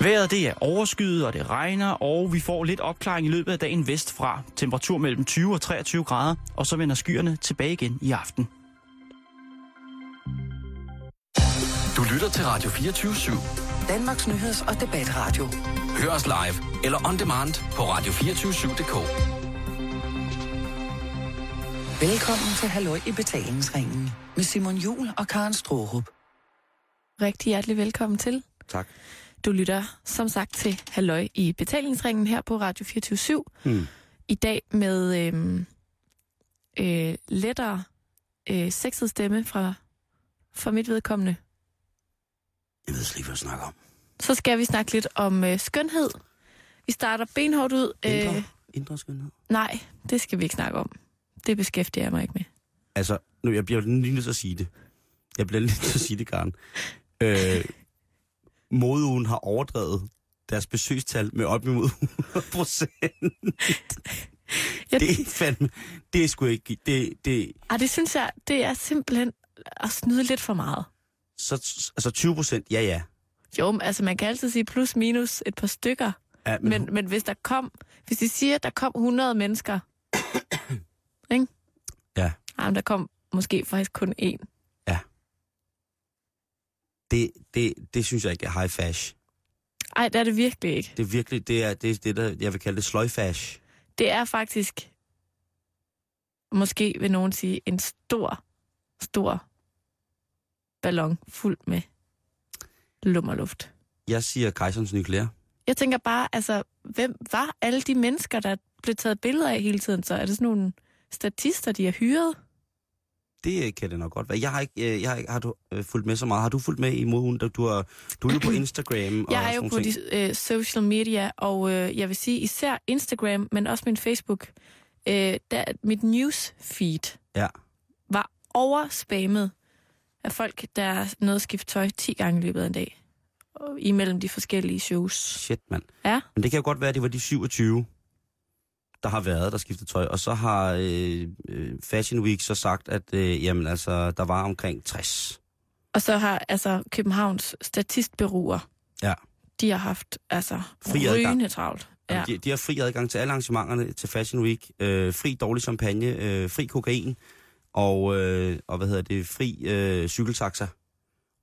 Vejret det er overskyet, og det regner, og vi får lidt opklaring i løbet af dagen vestfra. Temperatur mellem 20 og 23 grader, og så vender skyerne tilbage igen i aften. Du lytter til Radio 24 /7. Danmarks nyheds- og debatradio. Hør os live eller on demand på radio247.dk. Velkommen til Halløj i betalingsringen med Simon Jul og Karen Strohrup. Rigtig hjertelig velkommen til. Tak. Du lytter som sagt til Halløj i betalingsringen her på Radio 24 Hmm. I dag med øhm, øh, lettere øh, sexet stemme fra, fra mit vedkommende. Jeg ved slet ikke, hvad jeg snakker om. Så skal vi snakke lidt om øh, skønhed. Vi starter benhårdt ud. Indre, indre skønhed. nej, det skal vi ikke snakke om. Det beskæftiger jeg mig ikke med. Altså, nu, jeg bliver lige nødt til at sige det. Jeg bliver lige nødt til at sige det, Karen. Øh, modeugen har overdrevet deres besøgstal med op imod 100 procent. Det er fandme... Det er sgu ikke... Det, det, ah, det synes jeg, det er simpelthen at snyde lidt for meget. så, altså 20 procent, ja ja. Jo, men altså man kan altid sige plus minus et par stykker. ja Men, men hvis der kom, hvis de siger, at der kom 100 mennesker, ikke? Ja. Jamen, der kom måske faktisk kun én. Det, det, det synes jeg ikke er high fash. Ej, det er det virkelig ikke. Det er virkelig, det er det, er det der, jeg vil kalde det sløjfash. Det er faktisk, måske vil nogen sige, en stor, stor ballon fuld med lummerluft. Jeg siger kejserens nye klæder. Jeg tænker bare, altså, hvem var alle de mennesker, der blev taget billeder af hele tiden? Så er det sådan nogle statister, de har hyret? Det øh, kan det nok godt være. Jeg har ikke, øh, jeg har, ikke, har du øh, fulgt med så meget. Har du fulgt med i moden? Du, er, du er jo på Instagram og Jeg er jo på ting. de øh, social media, og øh, jeg vil sige især Instagram, men også min Facebook. Øh, der, mit newsfeed Ja. var overspammet af folk, der nåede at skifte tøj 10 gange i løbet af en dag. Imellem de forskellige shows. Shit, mand. Ja, Men det kan jo godt være, at det var de 27, der har været, der skiftede tøj. Og så har øh, øh, Fashion Week så sagt, at øh, jamen, altså, der var omkring 60. og så har altså Københavns statistbureauer, Ja. de har haft altså Fri rygende travlt. Ja. Ja. De, de har fri adgang til alle arrangementerne til Fashion Week. Øh, fri dårlig champagne, øh, fri kokain og, øh, og hvad hedder det, fri øh, cykeltaxa.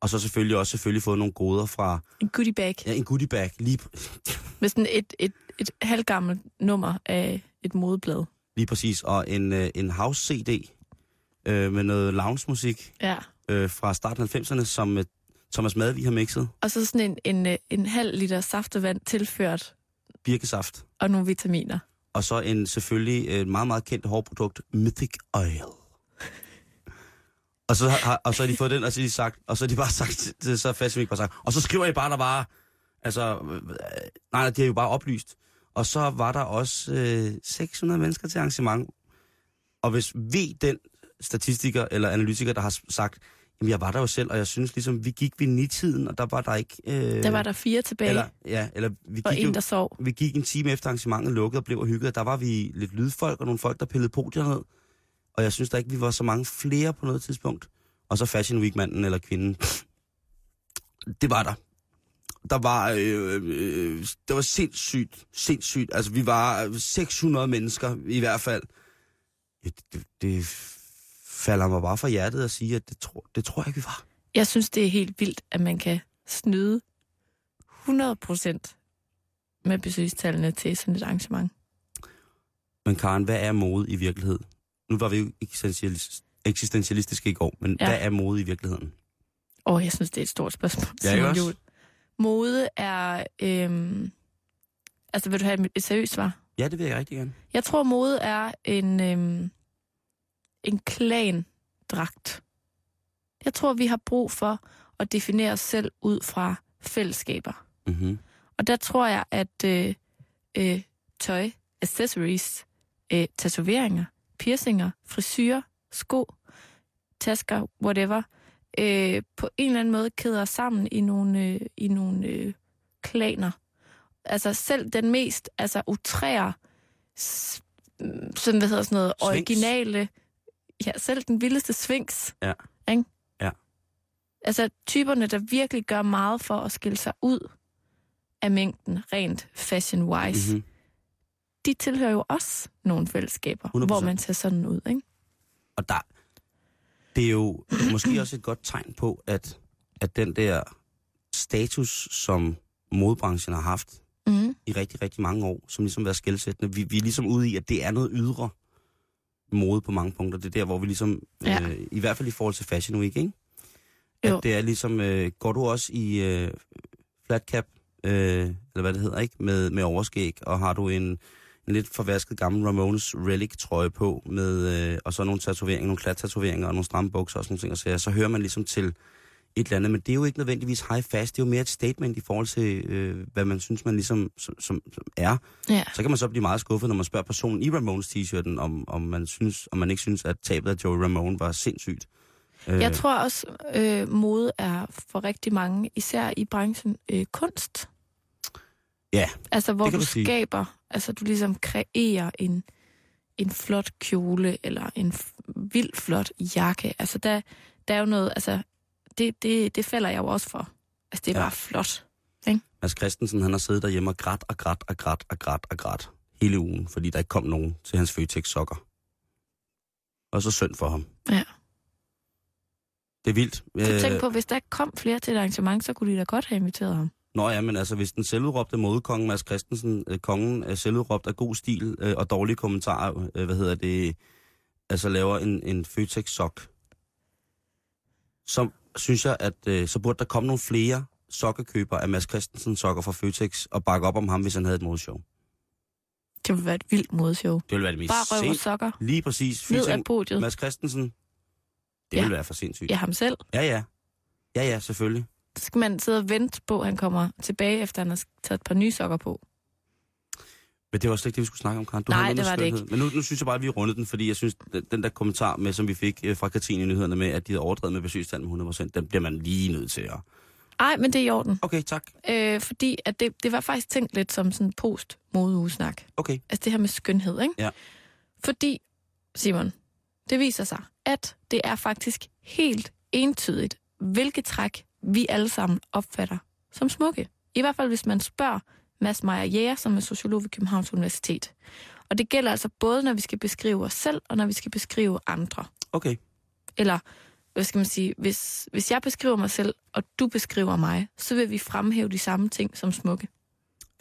Og så selvfølgelig også selvfølgelig fået nogle goder fra En goodie bag ja, en goodie bag. Lige, med sådan et, et, et halvgammelt nummer af et modeblad. lige præcis. Og en, øh, en house-CD øh, med noget lounge-musik Ja. øh, fra starten af 90'erne, som øh, Thomas Madvig har mixet. Og så sådan en, en, øh, en halv liter saftevand tilført, Birkesaft. og nogle vitaminer. Og så en selvfølgelig øh, meget, meget kendt hårprodukt, Mythic Oil. Og så, har, og så har de fået den, og så har de sagt, og så har de bare sagt, så Week bare sagt, og så skriver I bare, der var, altså, nej, nej, de har jo bare oplyst. Og så var der også øh, 600 mennesker til arrangement. Og hvis vi, den statistiker eller analytiker, der har sagt, jamen jeg var der jo selv, og jeg synes ligesom, vi gik ved nitiden, og der var der ikke... Øh, Der var der fire tilbage, Eller, ja, eller vi og gik en, der sov. vi gik en time efter arrangementet lukkede og blev og hyggede. Der var vi lidt lydfolk og nogle folk, der pillede podier ned. Og jeg synes da ikke, vi var så mange flere på noget tidspunkt. Og så Fashion Week-manden eller kvinden. Det var der. Der var, øh, øh, det var sindssygt, sindssygt. Altså, vi var 600 mennesker i hvert fald. Det, det, det falder mig bare fra hjertet at sige, at det tror, det tror jeg ikke, vi var. Jeg synes, det er helt vildt, at man kan snyde 100 procent med besøgstallene til sådan et arrangement. Men Karen, hvad er mode i virkelighed? Nu var vi jo eksistentialis- eksistentialistiske i går, men Ja. hvad er mode i virkeligheden? Åh, jeg synes, det er et stort spørgsmål. Ja, ikke også? Mode er... Øhm, altså, vil du have et seriøst svar? Ja, det vil jeg rigtig gerne. Jeg tror, mode er en, øhm, en klandragt. Jeg tror, vi har brug for at definere os selv ud fra fællesskaber. Mm-hmm. Og der tror jeg, at øh, øh, tøj, accessories, øh, tatoveringer, piercinger, frisyrer, sko, tasker, whatever, øh, på en eller anden måde kæder os sammen i nogle, øh, i nogle øh, klaner. Altså selv den mest altså, utrære, sådan, hvad hedder sådan noget, Sphinx. originale, ja, selv den vildeste svings. Ja. Ikke? Ja. Altså typerne, der virkelig gør meget for at skille sig ud, af mængden rent fashion-wise, mm-hmm. De tilhører jo også nogle fællesskaber, 100%. hvor man ser sådan ud, ikke? Og der, det er jo måske også et godt tegn på, at, at den der status, som modebranchen har haft Mm. i rigtig, rigtig mange år, som ligesom har været skældsættende, vi, vi er ligesom ude i, at det er noget ydre mode på mange punkter. Det er der, hvor vi ligesom, Ja. øh, i hvert fald i forhold til Fashion Week, ikke? Jo. At det er ligesom, øh, går du også i øh, flat cap, øh, eller hvad det hedder, ikke? Med, med overskæg, og har du en, en lidt forvasket gammel Ramones relic-trøje på, med, øh, og så nogle tatoveringer, nogle klat-tatoveringer og nogle stramme bukser og sådan nogle ting, og så, så hører man ligesom til et eller andet, men det er jo ikke nødvendigvis high fast, det er jo mere et statement i forhold til, øh, hvad man synes, man ligesom som, som, som er. Ja. Så kan man så blive meget skuffet, når man spørger personen i Ramones t-shirten, om, om, man synes, om man ikke synes, at tabet af Joey Ramone var sindssygt. Øh, Jeg tror også, øh, mode er for rigtig mange, især i branchen, øh, kunst. Ja, Altså, hvor du du skaber, altså du ligesom kreerer en, en flot kjole, eller en vild flot jakke. Altså, der, der er jo noget, altså, det, det, det falder jeg jo også for. Altså, det er Ja. bare flot. Mads Christensen, han har siddet derhjemme og grædt og grædt og grædt og grædt og grædt hele ugen, fordi der ikke kom nogen til hans Føtex sokker. Og så synd for ham. Ja. Det er vildt. Så tænk på, hvis der ikke kom flere til et arrangement, så kunne de da godt have inviteret ham. Nå ja, men altså, hvis den selvudråbte modekonge Mads Christensen, øh, kongen er selvudråbt af god stil øh, og dårlige kommentarer, øh, hvad hedder det, altså laver en, en Føtex-sok, så synes jeg, at øh, så burde der komme nogle flere sokkekøbere af Mads Christensen sokker fra Føtex og bakke op om ham, hvis han havde et modeshow. Det ville være et vildt modeshow. Det ville være det mest Bare røv og sokker Lige præcis. ned ad Featuring podiet. Mads Christensen. Det Ja. ville være for sindssygt. Ja, ham selv. Ja, ja. Ja, ja, selvfølgelig. Skal man sidde og vente på, at han kommer tilbage, efter han har taget et par nye sokker på. Men det var slet ikke det, vi skulle snakke om, Karen. Du Nej, det var det skønhed. Men nu, nu synes jeg bare, at vi rundede den, fordi jeg synes, den, der kommentar, med, som vi fik øh, fra Katrine i nyhederne med, at de havde overdrevet med besøgstallet med 100%, den bliver man lige nødt til at... Ej, men det er i orden. Okay, tak. Øh, fordi at det, det var faktisk tænkt lidt som sådan post modeugesnak Okay. Altså det her med skønhed, ikke? Ja. Fordi, Simon, det viser sig, at det er faktisk helt entydigt, hvilke træk vi alle sammen opfatter som smukke. I hvert fald, hvis man spørger Mads Meyer Jæger, som er sociolog ved Københavns Universitet. Og det gælder altså både, når vi skal beskrive os selv, og når vi skal beskrive andre. Okay. Eller, hvad skal man sige, hvis, hvis jeg beskriver mig selv, og du beskriver mig, så vil vi fremhæve de samme ting som smukke.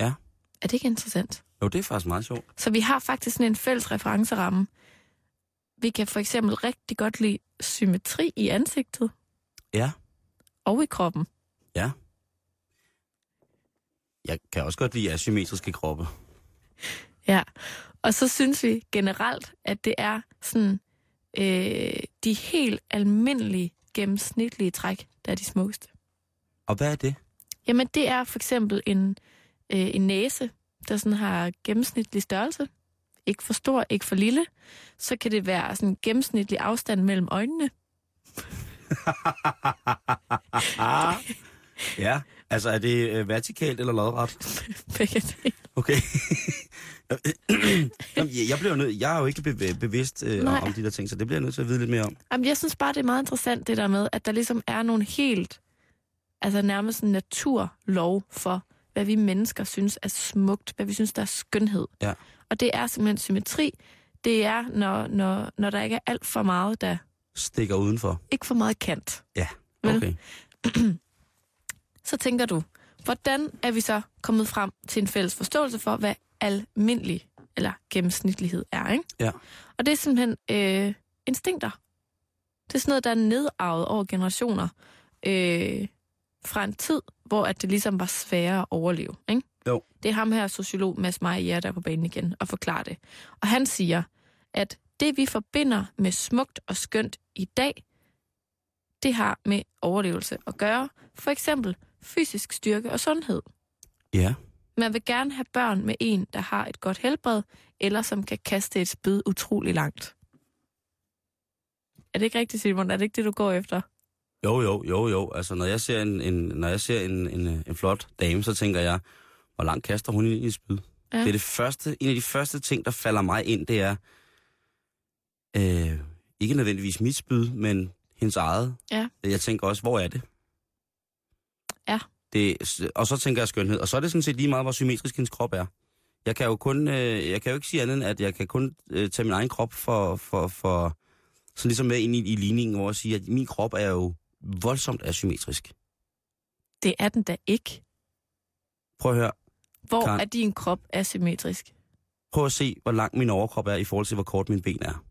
Ja. Er det ikke interessant? Jo, det er faktisk meget sjovt. Så vi har faktisk sådan en fælles referenceramme. Vi kan for eksempel rigtig godt lide symmetri i ansigtet Ja. Og i kroppen. Ja. Jeg kan også godt lide asymmetriske kroppe. Ja. Og så synes vi generelt, at det er sådan øh, de helt almindelige, gennemsnitlige træk, der er de smukkeste. Og hvad er det? Jamen, det er for eksempel en, øh, en næse, der sådan har gennemsnitlig størrelse. Ikke for stor, ikke for lille. Så kan det være sådan en gennemsnitlig afstand mellem øjnene. Ja, altså er det øh, vertikalt eller lodret? Begge dele. Okay. Jamen, jeg, bliver nød, jeg er jo ikke be- bevidst øh, Nej. om de der ting, så det bliver jeg nødt til at vide lidt mere om. Jamen, jeg synes bare, det er meget interessant, det der med, at der ligesom er nogle helt, altså nærmest en naturlov for, hvad vi mennesker synes er smukt, hvad vi synes, der er skønhed. Ja. Og det er simpelthen symmetri. Det er, når, når, når der ikke er alt for meget, der Stikker udenfor. ikke for meget kant. Ja, okay. Så tænker du, hvordan er vi så kommet frem til en fælles forståelse for, hvad almindelig eller gennemsnitlighed er, ikke? Ja. Og det er simpelthen øh, instinkter. Det er sådan noget, der er nedarvet over generationer øh, fra en tid, hvor at det ligesom var sværere at overleve. Ikke? Jo. Det er ham her, sociolog Mads Meyer, der er på banen igen og forklarer det. Og han siger, at det vi forbinder med smukt og skønt i dag, det har med overlevelse at gøre. For eksempel fysisk styrke og sundhed. Ja. Man vil gerne have børn med en, der har et godt helbred, eller som kan kaste et spyd utrolig langt. Er det ikke rigtigt, Simon? Er det ikke det, du går efter? Jo, jo, jo, jo. Altså, når jeg ser en, en, når jeg ser en, en, en flot dame, så tænker jeg, hvor langt kaster hun i et spyd? Ja. Det er det første, en af de første ting, der falder mig ind, det er, øh, ikke nødvendigvis mit spyd, men hendes eget. Ja. Jeg tænker også, hvor er det? Ja. det, og så tænker jeg skønhed. Og så er det sådan set lige meget, hvor symmetrisk hendes krop er. Jeg kan jo kun, øh, jeg kan jo ikke sige andet end, at jeg kan kun øh, tage min egen krop for, for, for sådan ligesom med ind i, i ligningen, hvor jeg siger, at min krop er jo voldsomt asymmetrisk. Det er den da ikke. Prøv at høre. Hvor Karen. er din krop asymmetrisk? Prøv at se, hvor lang min overkrop er i forhold til, hvor kort mine ben er.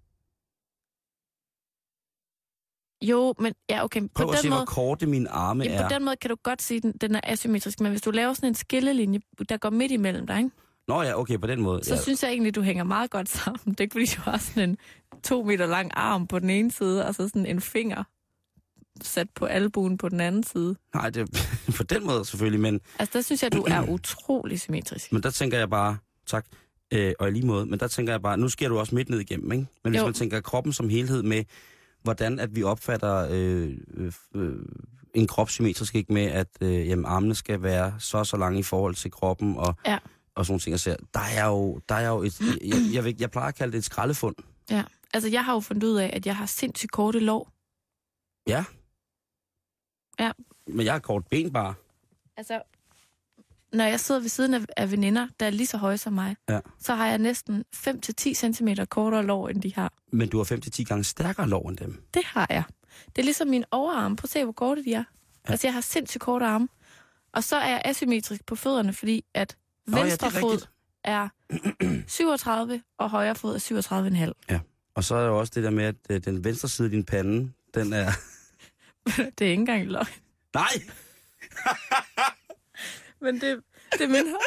Jo, men ja, okay. På Prøv at den se, måde, hvor korte mine arme jamen, er. på den måde kan du godt sige, at den, den er asymmetrisk, men hvis du laver sådan en skillelinje, der går midt imellem dig, ikke? Nå ja, okay, på den måde. så ja. synes jeg egentlig, du hænger meget godt sammen. Det er ikke, fordi du har sådan en to meter lang arm på den ene side, og så sådan en finger sat på albuen på den anden side. Nej, det er på den måde selvfølgelig, men, Altså, der synes jeg, du er utrolig symmetrisk. men der tænker jeg bare, tak, øh, og i lige måde, men der tænker jeg bare, nu sker du også midt ned igennem, ikke? Men hvis Jo. man tænker kroppen som helhed med, hvordan at vi opfatter øh, øh, øh, en krop symmetrisk, ikke med, at øh, jamen, armene skal være så og så lange i forhold til kroppen, og, Ja. og sådan nogle ting, jeg ser. Der er jo, der er jo et, jeg, jeg, vil, jeg plejer at kalde det et skraldefund. Ja. Altså, jeg har jo fundet ud af, at jeg har sindssygt korte lår. Ja. Ja. Men jeg har kort ben bare. Altså, når jeg sidder ved siden af, af veninder, der er lige så høje som mig, Ja. så har jeg næsten 5-10 cm kortere lår, end de har. Men du har 5-10 gange stærkere lov end dem. Det har jeg. Det er ligesom min overarm. Prøv at se, hvor korte de er. Ja. Altså, jeg har sindssygt korte arme. Og så er jeg asymmetrisk på fødderne, fordi at Nå ja, det er venstre fod er 37, og højre fod er 37,5. Og så er der jo også det der med, at øh, den venstre side af din pande, den er... det er ikke engang løgn. Nej! Men det, det minder...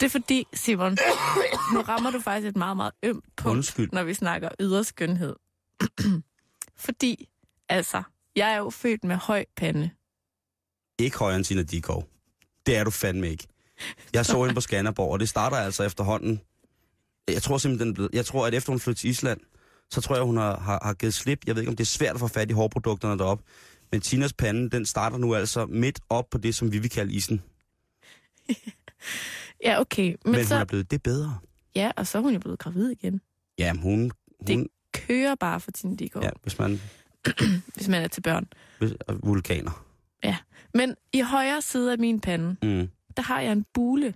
det er fordi, Simon, nu rammer du faktisk et meget, meget ømt punkt, Undskyld. når vi snakker ydre skønhed. fordi, altså, jeg er jo født med høj pande. Ikke højere end Tina Dikov. Det er du fandme ikke. Jeg så hende på Skanderborg, og det starter altså efterhånden. Jeg tror simpelthen, er jeg tror, at efter hun flyttede til Island, så tror jeg, hun har, har, har givet slip. Jeg ved ikke, om det er svært at få fat i hårprodukterne deroppe. Men Tinas pande, den starter nu altså midt op på det, som vi vil kalde isen. Ja, okay. Men, Men, så, hun er blevet det bedre. Ja, og så er hun jo blevet gravid igen. Ja, hun... hun Det kører bare for Tine Dikgaard, ja, ja. hvis man... hvis man er til børn. Hvis, vulkaner. Men i højre side af min pande, Mm. der har jeg en bule.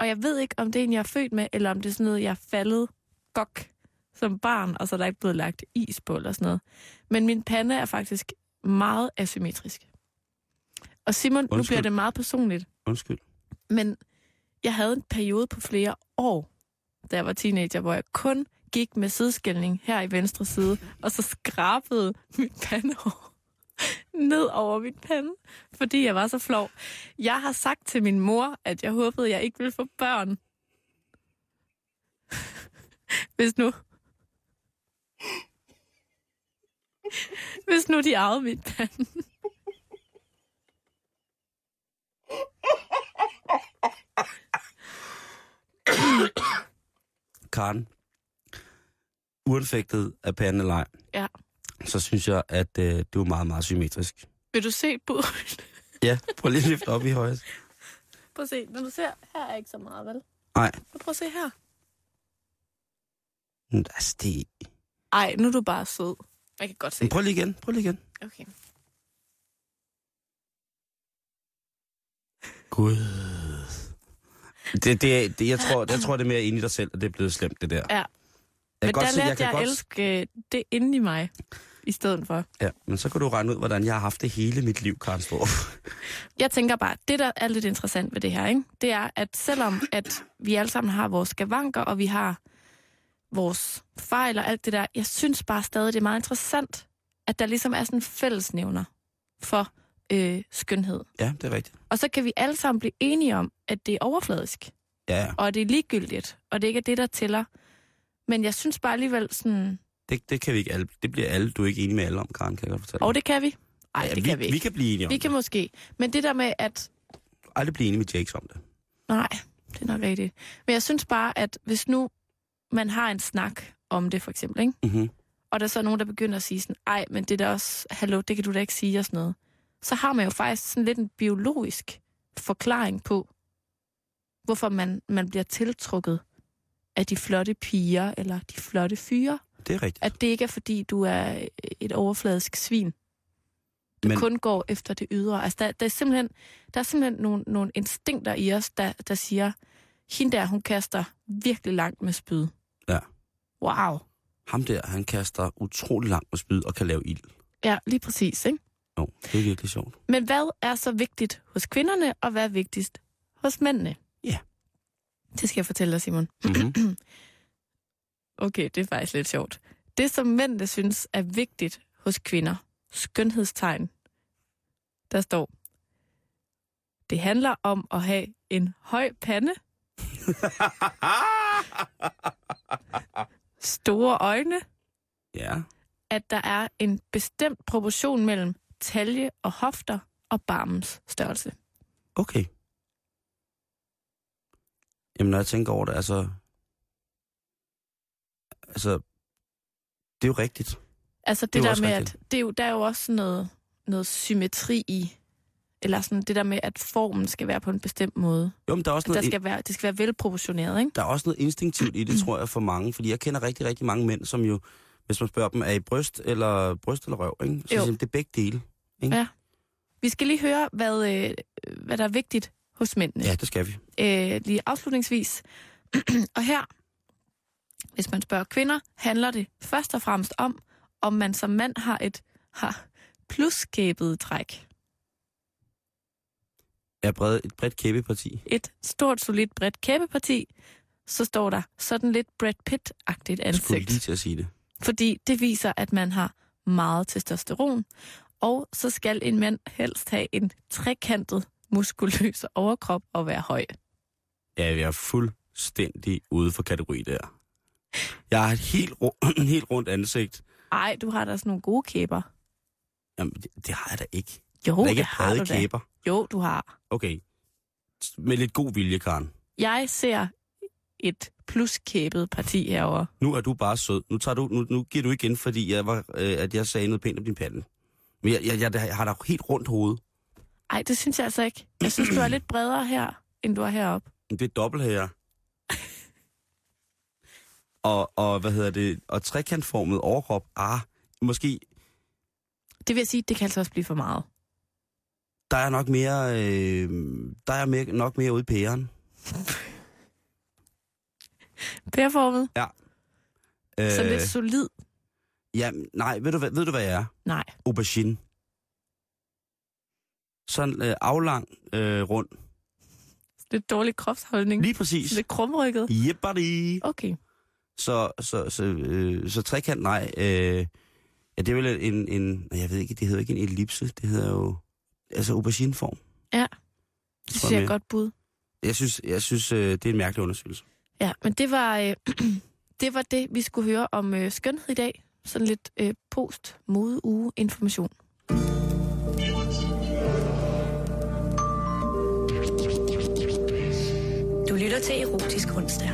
Og jeg ved ikke, om det er en, jeg er født med, eller om det er sådan noget, jeg er faldet gok som barn, og så er der ikke blevet lagt is på eller sådan noget. Men min pande er faktisk meget asymmetrisk. Og Simon, nu Undskyld. bliver det meget personligt, Undskyld. men jeg havde en periode på flere år, da jeg var teenager, hvor jeg kun gik med sideskældning her i venstre side, og så skrabede mit pandehår ned over mit pande, fordi jeg var så flov. Jeg har sagt til min mor, at jeg håbede, jeg ikke ville få børn. Hvis nu... Hvis nu de arvede mit pande. Karen, uanfægtet af pande eller ej, Ja. så synes jeg, at øh, du er meget, meget symmetrisk. Vil du se på? Ja, prøv lige at op i højre. Prøv at se. Når du ser, her er ikke så meget, vel? Nej, Så prøv at se her. altså, det... Ej, nu er du bare sød. Jeg kan godt se Men prøv lige igen, prøv lige igen. Okay. Gud. Det, det, det, jeg, tror, jeg tror, det er mere inde i dig selv, at det er blevet slemt, det der. Ja. Jeg Men der godt se, lærte jeg kan jeg, godt... at elske øh, det inde i mig, i stedet for. Ja, men så kan du regne ud, hvordan jeg har haft det hele mit liv, Karen Storff. Jeg tænker bare, det der er lidt interessant ved det her, ikke? det er, at selvom at vi alle sammen har vores skavanker, og vi har vores fejl og alt det der, jeg synes bare stadig, det er meget interessant, at der ligesom er sådan en fællesnævner for øh, skønhed. Ja, det er rigtigt. Og så kan vi alle sammen blive enige om, at det er overfladisk, Ja, ja. og det er ligegyldigt, og det ikke er det, der tæller. Men jeg synes bare alligevel sådan, Det, det kan vi ikke alle. Det bliver alle. Du er ikke enig med alle om, Karen, kan jeg godt fortælle. og det kan vi. Nej, ja, det vi, kan vi ikke. Vi kan blive enige om Vi kan det. måske. Men det der med, at Aldrig blive enige med Jakes om det. Nej, det er nok rigtigt. Men jeg synes bare, at hvis nu man har en snak om det, for eksempel, ikke? Mm-hmm. og der er så nogen, der begynder at sige sådan, ej, men det er da også, hallo, det kan du da ikke sige og sådan noget. Så har man jo faktisk sådan lidt en biologisk forklaring på, hvorfor man, man bliver tiltrukket af de flotte piger eller de flotte fyre. Det er rigtigt. At det ikke er, fordi du er et overfladisk svin. Du Men... kun går efter det ydre. Altså, der, der er simpelthen, der er simpelthen nogle, nogle instinkter i os, der, der siger, hende der, hun kaster virkelig langt med spyd. Wow. Ham der, han kaster utrolig langt med spyd og kan lave ild. Ja, lige præcis, ikke? Jo, det er virkelig sjovt. Men hvad er så vigtigt hos kvinderne, og hvad er vigtigst hos mændene? Ja. Det skal jeg fortælle dig, Simon. Mm-hmm. Okay, det er faktisk lidt sjovt. Det, som mændene synes er vigtigt hos kvinder, skønhedstegn, der står, det handler om at have en høj pande, store øjne, ja, at der er en bestemt proportion mellem talje og hofter og barmens størrelse. okay. Jamen, når jeg tænker over det, altså... Altså, det er jo rigtigt. Altså det, Det er der med, rigtigt. at det er jo, der er jo også noget, noget symmetri i, eller sådan det der med, at formen skal være på en bestemt måde. Jo, men der er også Der noget, skal være, det skal være velproportioneret, ikke? der er også noget instinktivt i det, tror jeg, for mange. Fordi jeg kender rigtig, rigtig mange mænd, som jo, hvis man spørger dem, er I bryst eller bryst eller røv, ikke? Så Jo. siger det er begge dele. Vi skal lige høre, hvad, øh, hvad der er vigtigt hos mændene. Ja, det skal vi. øh, lige afslutningsvis. og her, hvis man spørger kvinder, handler det først og fremmest om, om man som mand har et har plusskæbet træk. Er bred, et bredt kæbeparti. Et stort, solidt, bredt kæbeparti, så står der sådan lidt Brad Pitt-agtigt Jeg skulle ansigt. lige til at sige det. Fordi det viser, at man har meget testosteron, og så skal en mand helst have en trekantet muskuløs overkrop og være høj. Ja, vi er fuldstændig ude for kategori der. Jeg har et helt, helt rundt ansigt. Ej, du har da sådan nogle gode kæber. Jamen, det, det har jeg da ikke. Jo, der er ikke det har du da. kæber. Jo, du har. Okay. Med lidt god vilje, Karen. Jeg ser et pluskæbet parti herover. Nu er du bare sød. Nu, tager du, nu, nu giver du igen, fordi jeg var, øh, at jeg sagde noget pænt om din pande. Men jeg, jeg, jeg, jeg har da helt rundt hoved. Ej, det synes jeg altså ikke. Jeg synes, du er lidt bredere her, end du er heroppe. Det er dobbelt her. og, og, hvad hedder det, og trekantformet overkrop, ah, måske, Det vil jeg sige, det kan altså også blive for meget. Der er nok mere, øh, der er mere, nok mere ude i pæren. Pærformet. Øh, Så lidt solid. Ja, nej, ved du, hvad, ved du hvad jeg er? Nej. Aubergine. Sådan øh, aflang, øh, rund. Lidt dårlig kropsholdning. Lige præcis. Lidt krumrykket. Yep, buddy. Okay. Så, så, så, øh, så trekant, nej. Øh, ja, det er vel en, en, jeg ved ikke, det hedder ikke en ellipse, det hedder jo, altså aubergineform. Ja. Det synes jeg er godt bud. Jeg synes, jeg synes øh, det er en mærkelig undersøgelse. Ja, men det var, øh, det var det, vi skulle høre om øh, skønhed i dag. Sådan lidt øh, post-mode-uge-information. Du lytter til Erotisk Onsdag.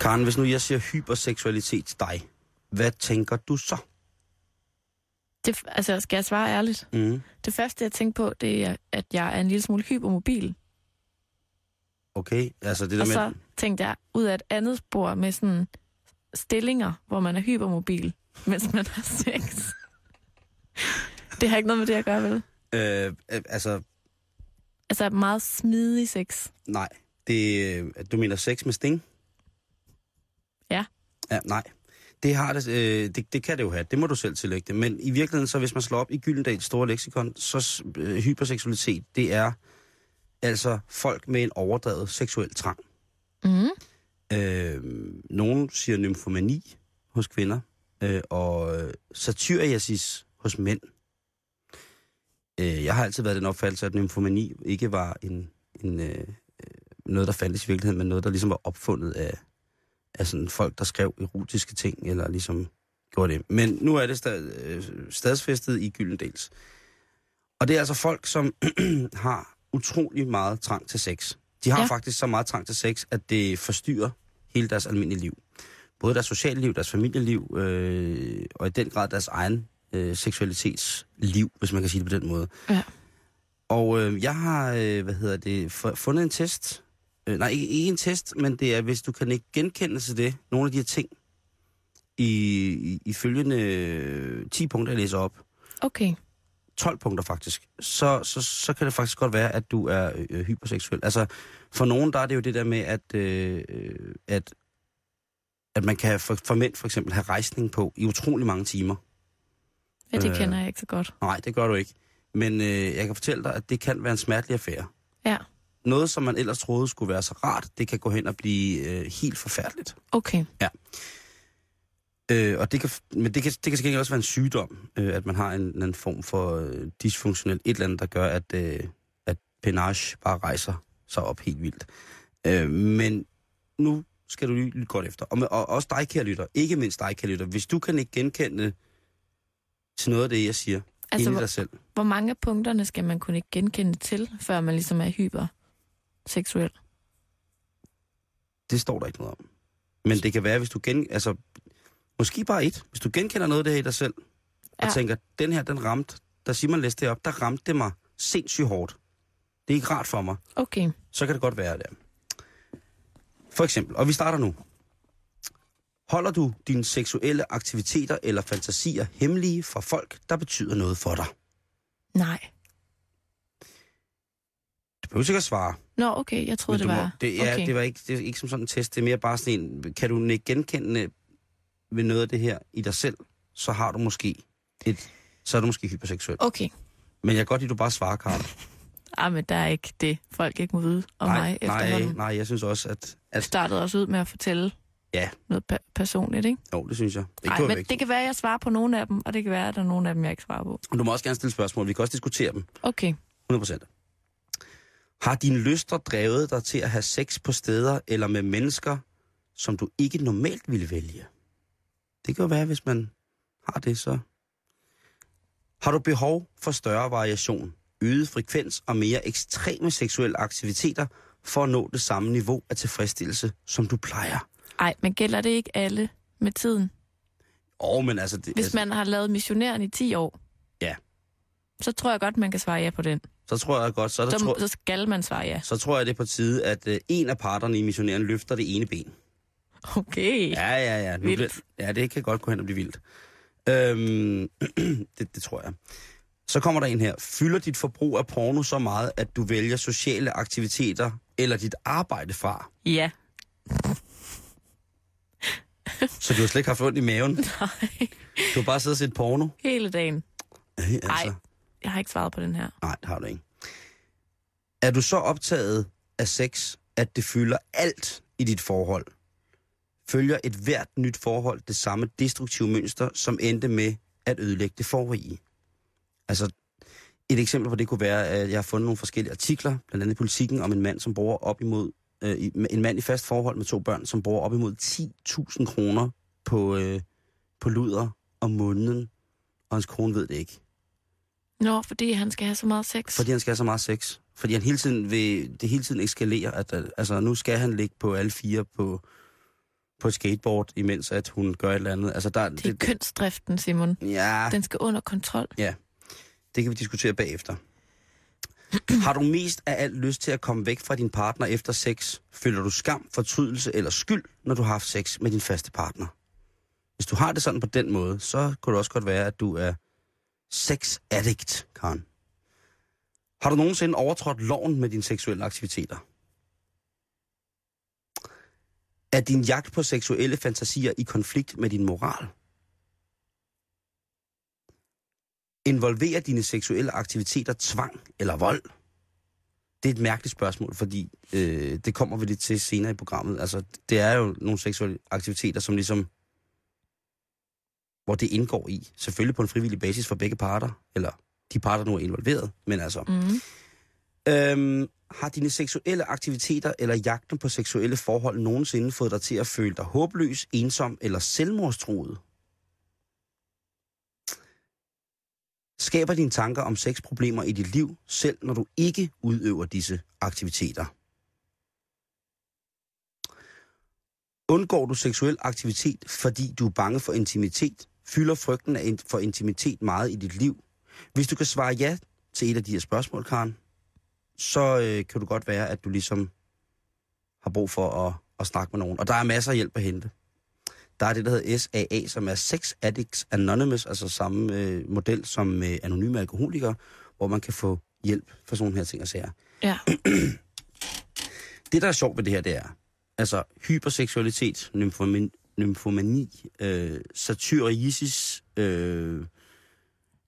Karen, hvis nu jeg siger hyperseksualitet til dig, hvad tænker du så? Det, altså, skal jeg svare ærligt? Mm. Det første, jeg tænker på, det er, at jeg er en lille smule hypermobil. Okay, altså det der Og med... så tænkte jeg ud af et andet spor med sådan stillinger, hvor man er hypermobil, mens man har sex. det har ikke noget med det at gøre, vel? Øh, øh, altså, Altså meget smidig sex. nej. Det, øh, du mener sex med sting? Ja. Ja, nej. Det, har det, øh, det, det kan det jo have. Det må du selv tillægge det. Men i virkeligheden, så hvis man slår op i Gyldendals store leksikon, så øh, hyperseksualitet, det er altså folk med en overdrevet seksuel trang. Mm. Øh, nogen siger nymfomani hos kvinder, øh, og satyriasis hos mænd. Øh, jeg har altid været den opfattelse, at nymfomani ikke var en, en, øh, øh, noget, der fandtes i virkeligheden, men noget, der ligesom var opfundet af, af sådan folk, der skrev erotiske ting, eller ligesom gjorde det. Men nu er det stad, øh, stadsfæstet i Gyldendals. Og det er altså folk, som har utrolig meget trang til sex. De har Ja. faktisk så meget trang til sex, at det forstyrrer hele deres almindelige liv. Både deres sociale liv, deres familieliv, øh, og i den grad deres egen øh, seksualitetsliv, hvis man kan sige det på den måde. Ja. Og øh, jeg har, øh, hvad hedder det, fu- fundet en test Øh, nej, ikke, ikke en test, men det er, hvis du kan ikke genkende til det, nogle af de her ting, i, i, i følgende øh, 10 punkter, jeg læser op, Okay. 12 punkter faktisk, så, så, så kan det faktisk godt være, at du er øh, hyperseksuel. Altså, for nogen, der er det jo det der med, at, øh, øh, at, at man kan for, for mænd for eksempel have rejsning på i utrolig mange timer. Ja, det Øh. kender jeg ikke så godt. Nej, det gør du ikke. Men øh, jeg kan fortælle dig, at det kan være en smertelig affære. Ja, Noget, som man ellers troede skulle være så rart, det kan gå hen og blive øh, helt forfærdeligt. okay. Øh, og det kan, men det kan, det kan gengæld også være en sygdom, øh, at man har en, en anden form for øh, dysfunktionel et eller andet, der gør, at, øh, at penage bare rejser sig op helt vildt. Øh, men nu skal du lytte godt efter. Og, med, og også dig, kære lytter. Ikke mindst dig, kære lytter. Hvis du kan ikke genkende til noget af det, jeg siger, altså, inde i hvor, dig selv. hvor mange af punkterne skal man kunne ikke genkende til, før man ligesom er hyperseksuel? Det står der ikke noget om. Men det kan være, hvis du gen... Altså, måske bare et. Hvis du genkender noget af det her i dig selv, og Ja. tænker, den her, den ramte, da Simon læste det op, der ramte det mig sindssygt hårdt. Det er ikke rart for mig. Okay. Så kan det godt være der. For eksempel, og vi starter nu. Holder du dine seksuelle aktiviteter eller fantasier hemmelige for folk, der betyder noget for dig? Nej. Behøver ikke at svare. Nå, okay. Jeg troede, det var... Må, det, ja, okay. det var ikke, det er ikke som sådan en test. Det er mere bare sådan en, kan du ikke genkende ved noget af det her i dig selv, så har du måske et, så er du måske hyperseksuel. Okay. Men jeg kan godt lide, at du bare svarer, Karl. Ah, men der er ikke det, folk ikke må vide om nej, mig nej, efterhånden. nej, jeg synes også, at, at startede også ud med at fortælle Ja. noget pe- personligt, ikke? jo, det synes jeg. Det Nej, men ikke. det kan være, at jeg svarer på nogle af dem, og det kan være, at der er nogle af dem, jeg ikke svarer på. Du må også gerne stille spørgsmål. Vi kan også diskutere dem. Okay. 100%. Har dine lyster drevet dig til at have sex på steder eller med mennesker, som du ikke normalt ville vælge? Det kan jo være, hvis man har det, så... Har du behov for større variation, øget frekvens og mere ekstreme seksuelle aktiviteter for at nå det samme niveau af tilfredsstillelse, som du plejer? Ej, men gælder det ikke alle med tiden? Åh, oh, men altså... Det, Hvis altså man har lavet missionæren i 10 år, Ja. så tror jeg godt, man kan svare ja på den. Så tror jeg godt, så, der Så, tror, så skal man svare ja. så tror jeg, det er på tide, at uh, en af parterne i missionæren løfter det ene ben. Okay. Ja, ja, ja. Nu Vildt. ja, det kan godt gå hen og blive vildt. Øhm, det, det tror jeg. Så kommer der en her. Fylder dit forbrug af porno så meget, at du vælger sociale aktiviteter eller dit arbejde fra? Ja. Så du har slet ikke haft ondt i maven? Nej. Du har bare siddet og set porno? Hele dagen. Øh, altså, Nej, jeg har ikke svaret på den her. nej, det har du ikke. Er du så optaget af sex, at det fylder alt i dit forhold? Følger et hvert nyt forhold det samme destruktive mønster, som endte med at ødelægge det forrige? Altså, et eksempel på det kunne være, at jeg har fundet nogle forskellige artikler, blandt andet i politikken, om en mand, som bruger op imod, øh, en mand i fast forhold med to børn, som bruger op imod 10.000 kroner på, øh, på luder om måneden, og hans kone ved det ikke. Nå, fordi han skal have så meget sex. Fordi han skal have så meget sex. Fordi han hele tiden vil, det hele tiden eskalerer, at, at altså, nu skal han ligge på alle fire på, på et skateboard, imens at hun gør et eller andet. Altså, der, Det er kønsdriften, Simon. ja, Den skal under kontrol. det kan vi diskutere bagefter. Har du mest af alt lyst til at komme væk fra din partner efter sex? Føler du skam, fortrydelse eller skyld, når du har haft sex med din faste partner? Hvis du har det sådan på den måde, så kunne det også godt være, at du er sex addict, Karen. Har du nogensinde overtrådt loven med dine seksuelle aktiviteter? Er din jagt på seksuelle fantasier i konflikt med din moral? Involverer dine seksuelle aktiviteter tvang eller vold? Det er et mærkeligt spørgsmål, fordi øh, det kommer vi lidt til senere i programmet. Altså, det er jo nogle seksuelle aktiviteter, som ligesom, hvor det indgår i. Selvfølgelig på en frivillig basis for begge parter, eller de parter, der nu er involveret, men altså. Mm. Øhm, har dine seksuelle aktiviteter eller jagten på seksuelle forhold nogensinde fået dig til at føle dig håbløs, ensom eller selvmordstruet? Skaber dine tanker om sexproblemer i dit liv, selv når du ikke udøver disse aktiviteter? Undgår du seksuel aktivitet, fordi du er bange for intimitet? Fylder frygten for intimitet meget i dit liv? Hvis du kan svare ja til et af de her spørgsmål, Karen, så øh, kan du godt være, at du ligesom har brug for at, at snakke med nogen. Og der er masser af hjælp at hente. Der er det, der hedder SAA, som er Sex Addicts Anonymous, altså samme øh, model som med anonyme alkoholikere, hvor man kan få hjælp for sådan her ting og sager. Ja. Det, der er sjovt ved det her, det er, altså hyperseksualitet, nymfomani, nymfomani øh, satyriasis, øh,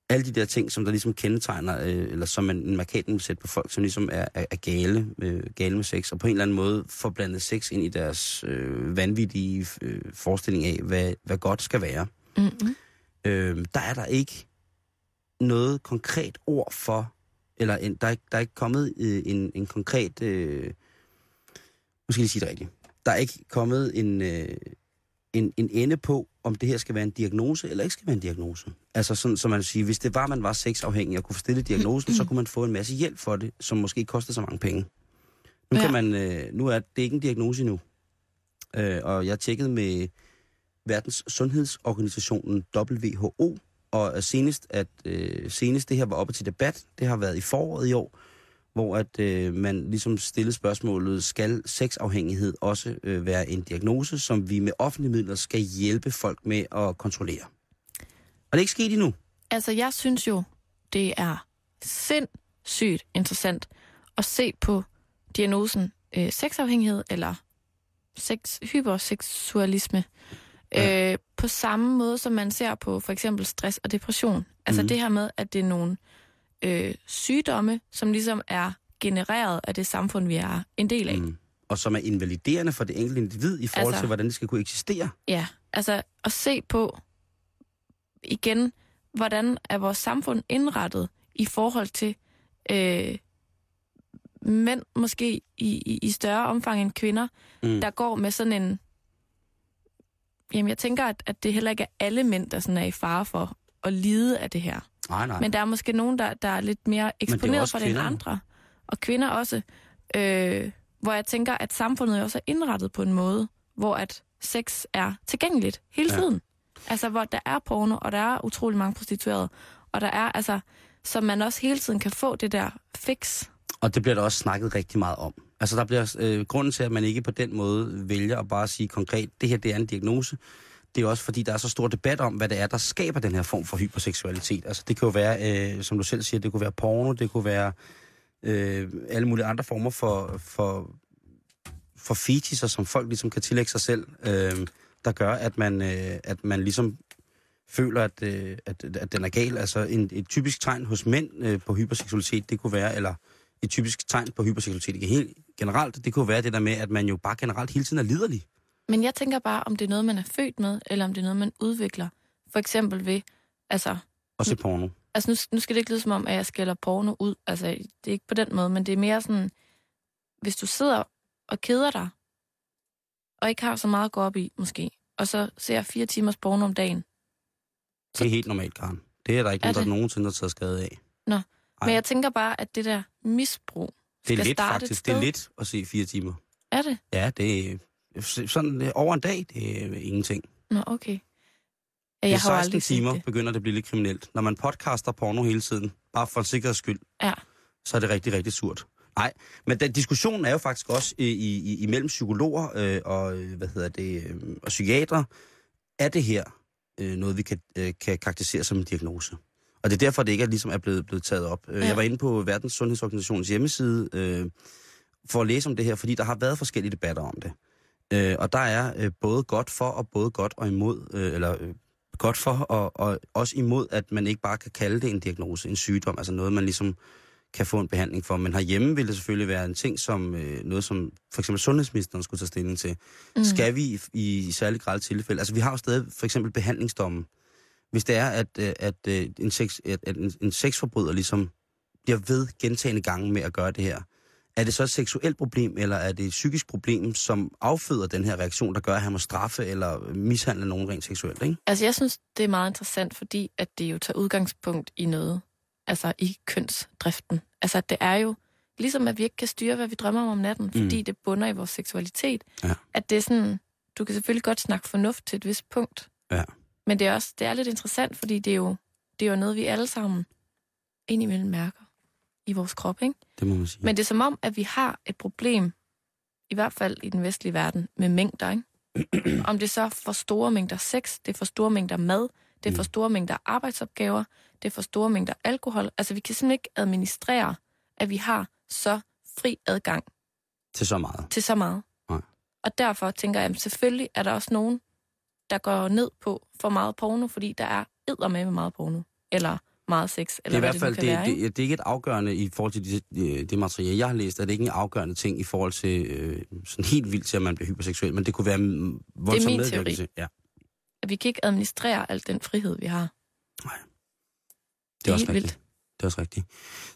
alle de der ting, som der ligesom kendetegner, øh, eller som man, en markaten vil sætte på folk, som ligesom er, er, er gale, øh, gale med sex, og på en eller anden måde får blandet sex ind i deres øh, vanvittige øh, forestilling af, hvad, hvad godt skal være. Mm-hmm. Øh, der er der ikke noget konkret ord for, eller en, der, er, ikke- der er ikke kommet øh, en, en konkret, øh, nu skal jeg lige sige det rigtigt, der er ikke kommet en, øh, en, en ende på, om det her skal være en diagnose eller ikke skal være en diagnose. Altså sådan, så man siger, hvis det var, man var sexafhængig og kunne få stillet diagnosen, så kunne man få en masse hjælp for det, som måske ikke kostede så mange penge. Nu, Ja. kan man, øh, nu er det ikke en diagnose endnu. Øh, og jeg tjekkede med Verdens Sundhedsorganisationen WHO, og senest, at øh, senest det her var oppe til debat, det har været i foråret i år, hvor at øh, man ligesom stillede spørgsmålet, skal sexafhængighed også øh, være en diagnose, som vi med offentlige midler skal hjælpe folk med at kontrollere? Og det er ikke sket endnu. Altså, jeg synes jo, det er sindssygt interessant at se på diagnosen øh, sexafhængighed eller sex, hyperseksualisme. Ja. Øh, på samme måde, som man ser på for eksempel stress og depression. Altså Mhm. det her med, at det er nogle øh, sygdomme, som ligesom er genereret af det samfund, vi er en del af. Mm. Og som er invaliderende for det enkelte individ i forhold altså, til, hvordan det skal kunne eksistere. Ja, altså at se på igen, hvordan er vores samfund indrettet i forhold til øh, mænd, måske i, i, i større omfang end kvinder, mm. der går med sådan en... Jamen, jeg tænker, at, at det heller ikke er alle mænd, der sådan er i fare for at lide af det her. Nej, nej. Men der er måske nogen, der, der er lidt mere er eksponeret for det end andre. Og kvinder også. Øh, hvor jeg tænker, at samfundet også er indrettet på en måde, hvor at sex er tilgængeligt hele Ja. tiden. Altså, hvor der er porno, og der er utrolig mange prostituerede. Og der er, altså, så man også hele tiden kan få det der fix. Og det bliver der også snakket rigtig meget om. Altså der bliver øh, grunden til, at man ikke på den måde vælger at bare sige konkret, det her det er en diagnose. Det er også fordi, der er så stor debat om, hvad det er, der skaber den her form for hyperseksualitet. Altså det kan jo være, øh, som du selv siger, det kunne være porno, det kunne være øh, alle mulige andre former for, for, for fetischer, som folk ligesom kan tillægge sig selv, øh, der gør, at man, øh, at man ligesom føler, at, øh, at, at den er gal. Altså en, et typisk tegn hos mænd øh, på hyperseksualitet, det kunne være, eller et typisk tegn på hyperseksualitet helt generelt, det kunne være det der med, at man jo bare generelt hele tiden er liderlig. Men jeg tænker bare, om det er noget, man er født med, eller om det er noget, man udvikler. For eksempel ved, altså, Og se porno. altså nu, nu skal det ikke lyde som om, at jeg skælder porno ud. Altså, det er ikke på den måde, men det er mere sådan, hvis du sidder og keder dig, og ikke har så meget at gå op i, måske, og så ser fire timers porno om dagen. Det er helt normalt, Karen. Det er der ikke Er nogen, der nogensinde har taget skade af. Nå. Ej. Men jeg tænker bare, at det der misbrug Det er lidt faktisk. Det er lidt at se fire timer. er det. Ja, det sådan øh, over en dag, det er ingenting. Nå, okay. Ja, Det jeg er har jo 16 aldrig set timer, det. begynder det at blive lidt kriminelt. Når man podcaster porno hele tiden, bare for en sikkerheds skyld, Ja. så er det rigtig, rigtig surt. Nej, men den diskussion er jo faktisk også i, i, imellem psykologer øh, og, øh, hvad hedder det, øh, og psykiater. Er det her øh, noget, vi kan, øh, kan karakterisere som en diagnose? Og det er derfor, det ikke er, ligesom er blevet, blevet taget op. Ja. Jeg var inde på Verdens Sundhedsorganisations hjemmeside øh, for at læse om det her, fordi der har været forskellige debatter om det. Øh, og der er øh, både godt for og både godt og imod, øh, eller øh, godt for og, og også imod, at man ikke bare kan kalde det en diagnose, en sygdom, altså noget, man ligesom kan få en behandling for. Men herhjemme vil det selvfølgelig være en ting, som øh, noget, som for eksempel sundhedsministeren skulle tage stilling til. Mm. Skal vi i, i særlig grad tilfælde, altså vi har jo stadig for eksempel behandlingsdommen. Hvis det er, at, øh, at, øh, en, sex, at, at en, en sexforbryder ligesom bliver ved gentagende gange med at gøre det her, er det så et seksuelt problem, eller er det et psykisk problem, som afføder den her reaktion, der gør, at han må straffe eller mishandle nogen rent seksuelt, ikke? Altså, jeg synes, det er meget interessant, fordi at det jo tager udgangspunkt i noget, altså i kønsdriften. Altså, det er jo ligesom, at vi ikke kan styre, hvad vi drømmer om om natten, fordi det bunder i vores seksualitet. Ja. At det er sådan, du kan selvfølgelig godt snakke fornuft til et vist punkt, Ja. men det er også det er lidt interessant, fordi det er jo, det er jo noget, vi alle sammen indimellem mærker i vores krop, ikke? Det må man sige. Men det er som om, at vi har et problem i hvert fald i den vestlige verden, med mængder, ikke? Om det så er for store mængder sex, det er for store mængder mad, det er for store mængder arbejdsopgaver, det er for store mængder alkohol. Altså, vi kan simpelthen ikke administrere, at vi har så fri adgang Til så meget. til så meget. Nej. Og derfor tænker jeg, at selvfølgelig er der også nogen, der går ned på for meget porno, fordi der er med meget porno. Eller meget sex, eller det er i hvert fald, det, det, være, det, det er ikke et afgørende i forhold til det, det, det materiale, jeg har læst, er det ikke en afgørende ting i forhold til øh, sådan helt vildt til, at man bliver hyperseksuel, men det kunne være medvirkende teori. til. Ja, At vi kan ikke administrere al den frihed, vi har. det er, Det er også rigtigt. vildt. Det er også rigtigt.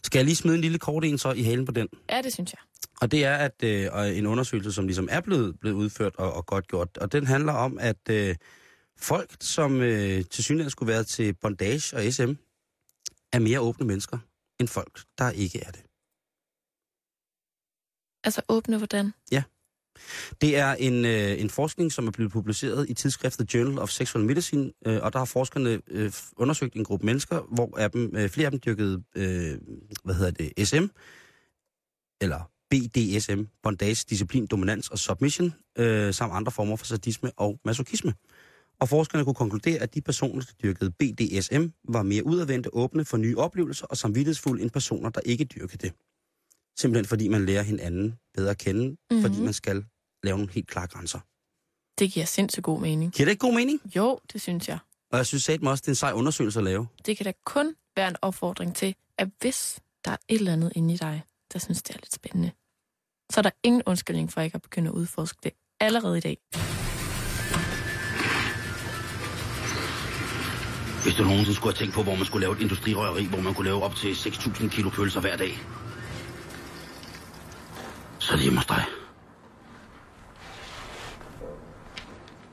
Skal jeg lige smide en lille kort en så i halen på den? Ja, det synes jeg. Og det er at øh, en undersøgelse, som ligesom er blevet, blevet udført og, og godt gjort. Og den handler om, at øh, folk, som øh, til synligheden skulle være til bondage og SM, er mere åbne mennesker end folk, der ikke er det. Altså åbne hvordan? Det er en, øh, en forskning, som er blevet publiceret i tidsskriftet Journal of Sexual Medicine, øh, og der har forskerne øh, undersøgt en gruppe mennesker, hvor af dem, øh, flere af dem dyrkede, øh, hvad hedder det, SM, eller BDSM, bondage, disciplin, dominans og submission, øh, samt andre former for sadisme og masochisme. Og forskerne kunne konkludere, at de personer, der dyrkede BDSM, var mere udadvendte, åbne for nye oplevelser og samvittighedsfulde end personer, der ikke dyrkede det. Simpelthen fordi man lærer hinanden bedre at kende, mm-hmm. Mhm. fordi man skal lave nogle helt klare grænser. Det giver sindssygt god mening. Giver det ikke god mening? Jo, det synes jeg. Og jeg synes satme også, det er en sej undersøgelse at lave. Det kan da kun være en opfordring til, at hvis der er et eller andet inde i dig, der synes, det er lidt spændende, så er der ingen undskyldning for ikke at begynde at udforske det allerede i dag. Hvis du nogensinde skulle have tænkt på, hvor man skulle lave et industrirøveri, hvor man kunne lave op til 6.000 kilo pølser hver dag, så er det hjemme hos dig.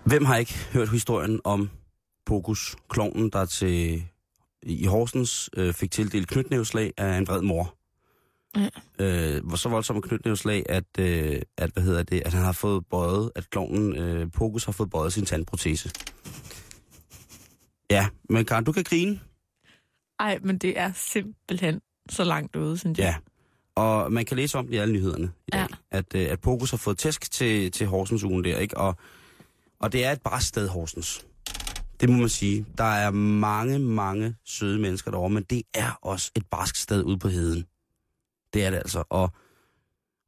Hvem har ikke hørt historien om Pokus, klovnen, der til i Horsens øh, fik tildelt knytnævslag af en vred mor? Ja. Øh, var så voldsom et knytnævslag, at, øh, at, hvad hedder det, at han har fået bøjet, at klovnen øh, Pokus har fået bøjet sin tandprotese. Ja, men Karen, du kan grine. Ej, men det er simpelthen så langt ude, synes jeg. Ja. Og man kan læse om det i alle nyhederne i dag, Ja. at, øh, at Pokus har fået tæsk til, til Horsens ugen der, ikke? Og, og det er et bare sted, Horsens. Det må man sige. Der er mange, mange søde mennesker derovre, men det er også et barsk sted ude på heden. Det er det altså. Og,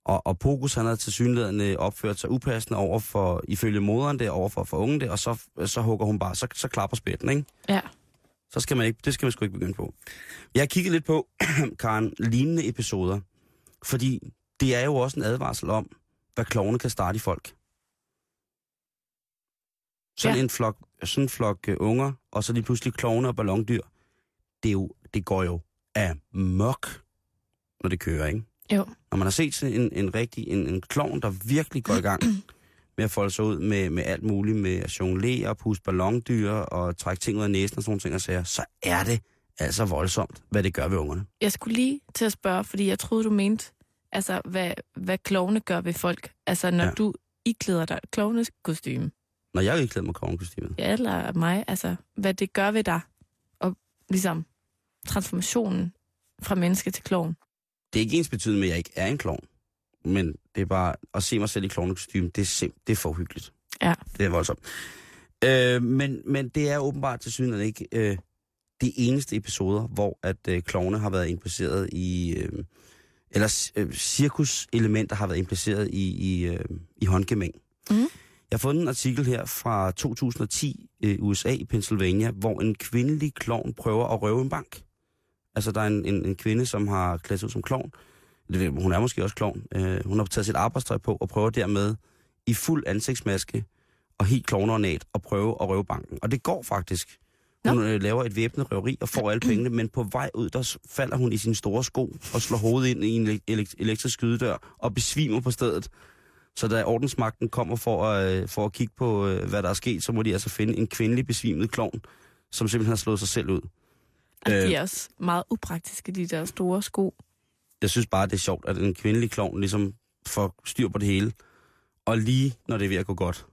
og, og Pokus, han har til synligheden opført sig upassende over for, ifølge moderen der, over for, for ungen der, og så, så hugger hun bare, så, så klapper spætten, ikke? Ja. Så skal man ikke, det skal man sgu ikke begynde på. Jeg har kigget lidt på, Karen, lignende episoder. Fordi det er jo også en advarsel om, hvad klovne kan starte i folk. Sådan Ja. en flok, sådan en flok uh, unger, og så lige pludselig klovne og ballondyr. Det, er jo, det går jo amok, når det kører, ikke? Jo. Når man har set sådan en, en rigtig, en, en klovn, der virkelig går i gang med at folde sig ud med, med alt muligt, med at jonglere, puste ballondyr og trække ting ud af næsen og sådan ting og sager, så er det altså voldsomt, hvad det gør ved ungerne. Jeg skulle lige til at spørge, fordi jeg troede, du mente, altså, hvad, hvad klovne gør ved folk. Altså, når Ja. du iklæder dig klovnes kostume, Når jeg ikke klæder mig klovnekostymet. ja, eller mig, altså, hvad det gør ved dig, og ligesom transformationen fra menneske til klovn. Det er ikke ens betydende med, at jeg ikke er en klovn. Men det er bare at se mig selv i klovnekostyme, det er, det er for hyggeligt. Ja. Det er voldsomt. Øh, men, men det er åbenbart til synligheden ikke øh, de eneste episoder, hvor at øh, klovne har været impliceret i... Øh, eller øh, cirkuselementer har været impliceret i, i, øh, i håndgemæng. Mhm. Jeg har fundet en artikel her fra 2010 i øh, USA i Pennsylvania, hvor en kvindelig klovn prøver at røve en bank. Altså, der er en, en, en kvinde, som har klædt sig ud som klovn. Hun er måske også klovn. Øh, hun har taget sit arbejdstøj på og prøver dermed i fuld ansigtsmaske og helt klovneornat at prøve at røve banken. Og det går faktisk. Hun øh, laver et væbnet røveri og får alle pengene, men på vej ud, der falder hun i sine store sko og slår hovedet ind i en elek- elek- elektrisk skydedør og besvimer på stedet. Så da ordensmagten kommer for at, øh, for at kigge på, øh, hvad der er sket, så må de altså finde en kvindelig besvimet klovn, som simpelthen har slået sig selv ud. Altså, Øh. de er også meget upraktiske, de der store sko. jeg synes bare, det er sjovt, at en kvindelig klovn ligesom får styr på det hele. Og lige når det er ved at gå godt,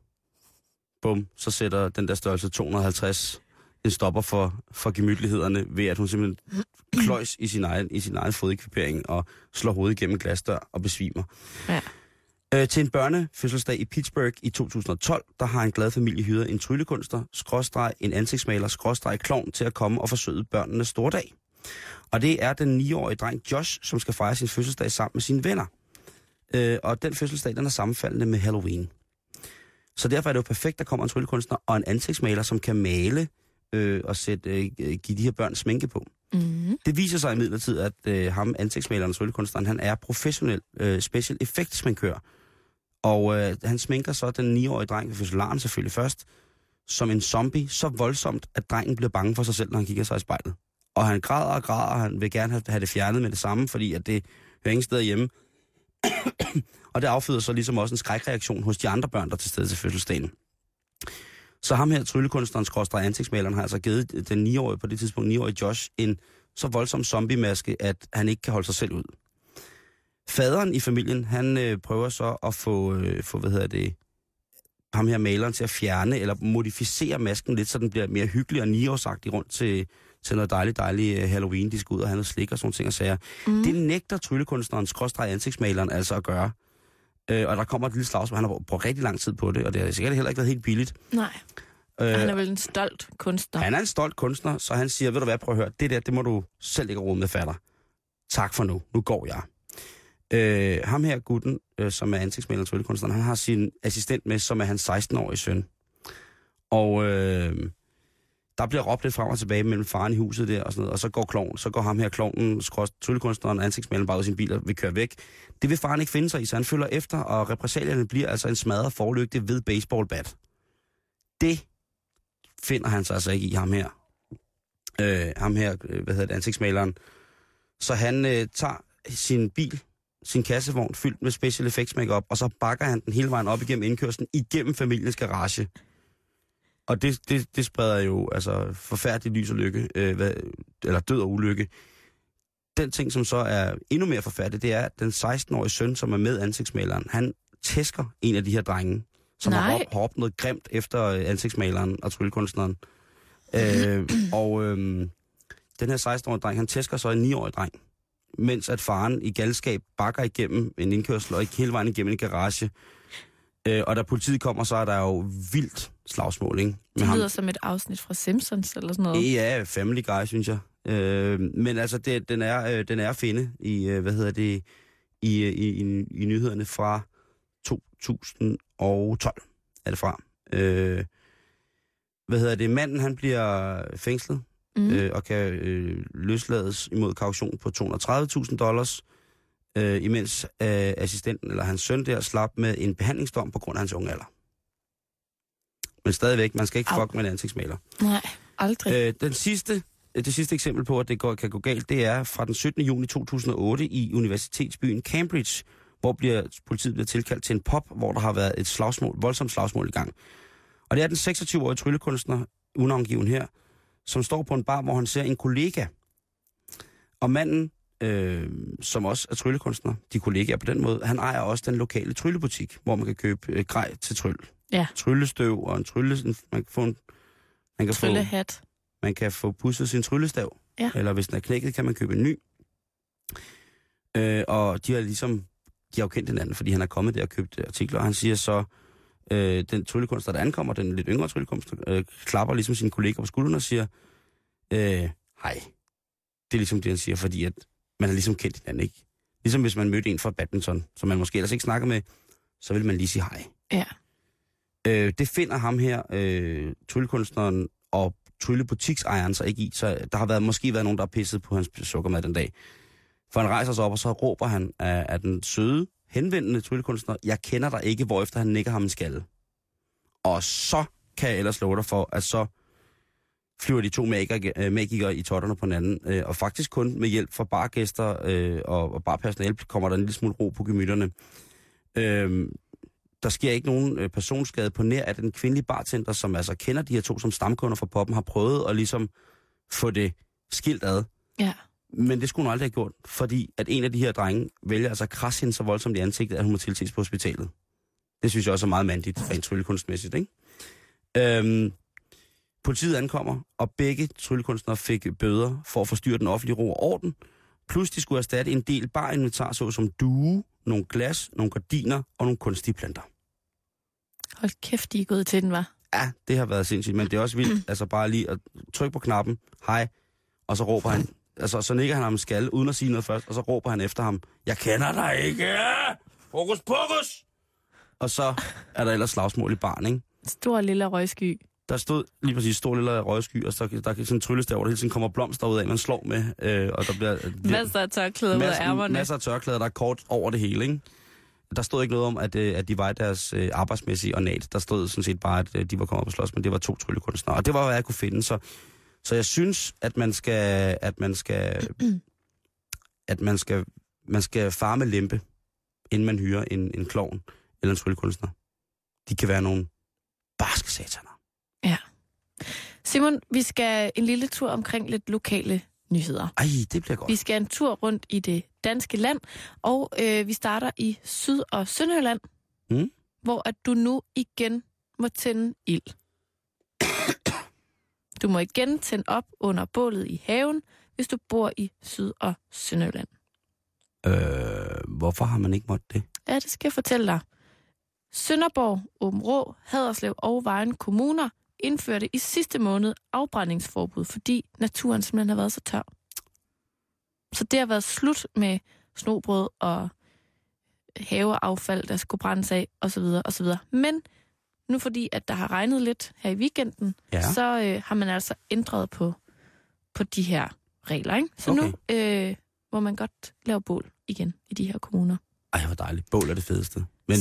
bum, så sætter den der størrelse 250 en stopper for, for gemytlighederne ved, at hun simpelthen kløjs i sin egen, i sin egen fodekvipering og slår hovedet igennem en glasdør og besvimer. Ja. Øh, til en børnefødselsdag i Pittsburgh i 2012, der har en glad familie hyret en tryllekunstner, skråstreg, en ansigtsmaler, skråstreg, klovn til at komme og forsøge børnenes store dag. Og det er den 9-årige dreng Josh, som skal fejre sin fødselsdag sammen med sine venner. Øh, og den fødselsdag, den er sammenfaldende med Halloween. Så derfor er det jo perfekt, at der kommer en tryllekunstner og en ansigtsmaler, som kan male øh, og sætte, øh, give de her børn sminke på. Mm. Det viser sig imidlertid, at øh, ham, ansigtsmaleren og tryllekunstneren, han er professionel øh, special effect sminkør. Og øh, han sminker så den 9-årige dreng ved fødselaren selvfølgelig først, som en zombie, så voldsomt, at drengen bliver bange for sig selv, når han kigger sig i spejlet. Og han græder og græder, og han vil gerne have, det fjernet med det samme, fordi at det hører ingen steder hjemme. og det afføder så ligesom også en skrækreaktion hos de andre børn, der er til stede til fødselsdagen. Så ham her, tryllekunstneren, skråstrej ansigtsmaleren, har altså givet den 9-årige, på det tidspunkt 9-årige Josh, en så voldsom zombie-maske, at han ikke kan holde sig selv ud. Faderen i familien, han øh, prøver så at få, øh, få, hvad hedder det, ham her maleren til at fjerne eller modificere masken lidt, så den bliver mere hyggelig og niårsagtig rundt til, til noget dejligt, dejligt Halloween. De skal ud og have noget slik og sådan ting og sager. Mm. Det nægter tryllekunstneren, skråstrej ansigtsmaleren, altså at gøre. Øh, og der kommer et lille slagsmål. Han har brugt rigtig lang tid på det, og det har sikkert heller ikke været helt billigt. Nej. Øh, Han er vel en stolt kunstner. han er en stolt kunstner, så han siger, ved du hvad, prøv at høre, det der, det må du selv ikke råde med fatter. Tak for nu, nu går jeg. Øh, ham her, gutten, øh, som er ansigtsmaler og tryllekunstner, han har sin assistent med, som er hans 16-årige søn. Og øh, der bliver råbt lidt frem og tilbage mellem faren i huset der og sådan noget, og så går kloven, så går ham her kloven, tryllekunstneren ansigtsmaleren bare ud af sin bil og vil køre væk. Det vil faren ikke finde sig i, så han følger efter, og repressalierne bliver altså en smadret forlygte ved baseballbat. Det finder han sig altså ikke i ham her. Øh, ham her, øh, hvad hedder det, ansigtsmaleren. Så han øh, tager sin bil, sin kassevogn fyldt med special effects makeup, og så bakker han den hele vejen op igennem indkørslen, igennem familiens garage. Og det, det, det spreder jo altså forfærdelig lys og lykke, øh, hvad, eller død og ulykke. Den ting, som så er endnu mere forfærdelig, det er, at den 16-årige søn, som er med ansigtsmaleren, han tæsker en af de her drenge, som har Nej. har råbt noget grimt efter øh, ansigtsmaleren og tryllekunstneren. øh, og øh, den her 16-årige dreng, han tæsker så en 9-årig dreng, mens at faren i galskab bakker igennem en indkørsel og ikke hele vejen igennem en garage. Øh, og da politiet kommer, så er der jo vildt slagsmål, ikke? Med Det ham. lyder som et afsnit fra Simpsons eller sådan noget. Ja, Family Guy, synes jeg. Øh, men altså, det, den, er, øh, den er at finde i, øh, hvad hedder det, i, øh, i, i, i nyhederne fra 2012 er det fra. Øh, hvad hedder det, manden han bliver fængslet Mm. øh, og kan øh, løslades imod kaution på 230.000 dollars, øh, imens øh, assistenten eller hans søn der slap med en behandlingsdom på grund af hans unge alder. Men stadigvæk, man skal ikke Au. fuck med en ansigtsmaler. Nej, aldrig. Øh, den sidste, øh, det sidste eksempel på, at det går, kan gå galt, det er fra den 17. juni 2008 i universitetsbyen Cambridge, hvor bliver, politiet bliver tilkaldt til en pop, hvor der har været et slagsmål, voldsomt slagsmål i gang. Og det er den 26-årige tryllekunstner, unavngiven her, som står på en bar, hvor han ser en kollega. Og manden, øh, som også er tryllekunstner, de kollegaer på den måde, han ejer også den lokale tryllebutik, hvor man kan købe øh, grej til tryll. Ja. Tryllestøv og en trylle... Man kan få en, man kan få, Tryllehat. man kan få pudset sin tryllestav. Ja. Eller hvis den er knækket, kan man købe en ny. Øh, og de har ligesom, de har jo kendt hinanden, fordi han er kommet der og købt artikler, og han siger så, øh, den tryllekunstner, der ankommer, den lidt yngre tryllekunstner, øh, klapper ligesom sine kolleger på skulderen og siger, øh, hej. Det er ligesom det, han siger, fordi at man har ligesom kendt hinanden, ikke? Ligesom hvis man mødte en fra badminton, som man måske ellers ikke snakker med, så vil man lige sige hej. Ja. Øh, det finder ham her, øh, tryllekunstneren og tryllebutiksejeren sig ikke i, så der har været, måske været nogen, der har pisset på hans sukkermad den dag. For han rejser sig op, og så råber han af, af den søde, henvendende tryllekunstner, jeg kender dig ikke, hvorefter han nikker ham en skalle. Og så kan jeg ellers love dig for, at så flyver de to magikere, øh, magikere i totterne på hinanden, øh, og faktisk kun med hjælp fra bargæster øh, og, og barpersonale kommer der en lille smule ro på gemytterne. Øh, der sker ikke nogen øh, personskade på nær, at den kvindelige bartender, som altså kender de her to som stamkunder fra poppen, har prøvet at ligesom få det skilt ad. Ja. Men det skulle hun aldrig have gjort, fordi at en af de her drenge vælger altså at krasse hende så voldsomt i ansigtet, at hun må tilses på hospitalet. Det synes jeg også er meget mandigt, rent tryllekunstmæssigt, ikke? Øhm, politiet ankommer, og begge tryllekunstnere fik bøder for at forstyrre den offentlige ro og orden, Plus de skulle erstatte en del bare inventar, såsom due, nogle glas, nogle gardiner og nogle kunstige planter. Hold kæft, de er gået til den, var. Ja, det har været sindssygt, men det er også vildt, altså bare lige at trykke på knappen, hej, og så råber han, altså så nikker han ham skal, uden at sige noget først, og så råber han efter ham, jeg kender dig ikke! Fokus, pokus! Og så er der ellers slagsmål i barn, ikke? Stor lille røgsky. Der stod lige præcis stor lille røgsky, og så, der er sådan en tryllestav, hvor der hele tiden kommer blomster ud af, man slår med, øh, og der bliver... Masser af tørklæder ud af ærmerne. masser af tørklæder, der er kort over det hele, ikke? Der stod ikke noget om, at, øh, at de var i deres øh, arbejdsmæssige ornat. Der stod sådan set bare, at øh, de var kommet op og slås, men det var to tryllekunstnere. Og det var, hvad jeg kunne finde. Så, så jeg synes, at man skal, at man skal, at man skal, man skal farme lempe, inden man hyrer en, en klovn eller en tryllekunstner. De kan være nogle barske sataner. Simon, vi skal en lille tur omkring lidt lokale nyheder. Ej, det bliver godt. Vi skal en tur rundt i det danske land, og øh, vi starter i Syd- og Sønderjylland, Mm. hvor at du nu igen må tænde ild. Du må igen tænde op under bålet i haven, hvis du bor i Syd- og Sønderjylland. Øh, hvorfor har man ikke måttet det? Ja, det skal jeg fortælle dig. Sønderborg, Åben Rå, Haderslev og Vejen kommuner indførte i sidste måned afbrændingsforbud, fordi naturen simpelthen har været så tør. Så det har været slut med snobrød og haveaffald, der skulle brændes af, osv. osv. Men nu fordi, at der har regnet lidt her i weekenden, Ja. så øh, har man altså ændret på, på de her regler. Ikke? Så nu øh, må man godt lave bål igen i de her kommuner. Ej, hvor dejligt. Bål er det fedeste. Men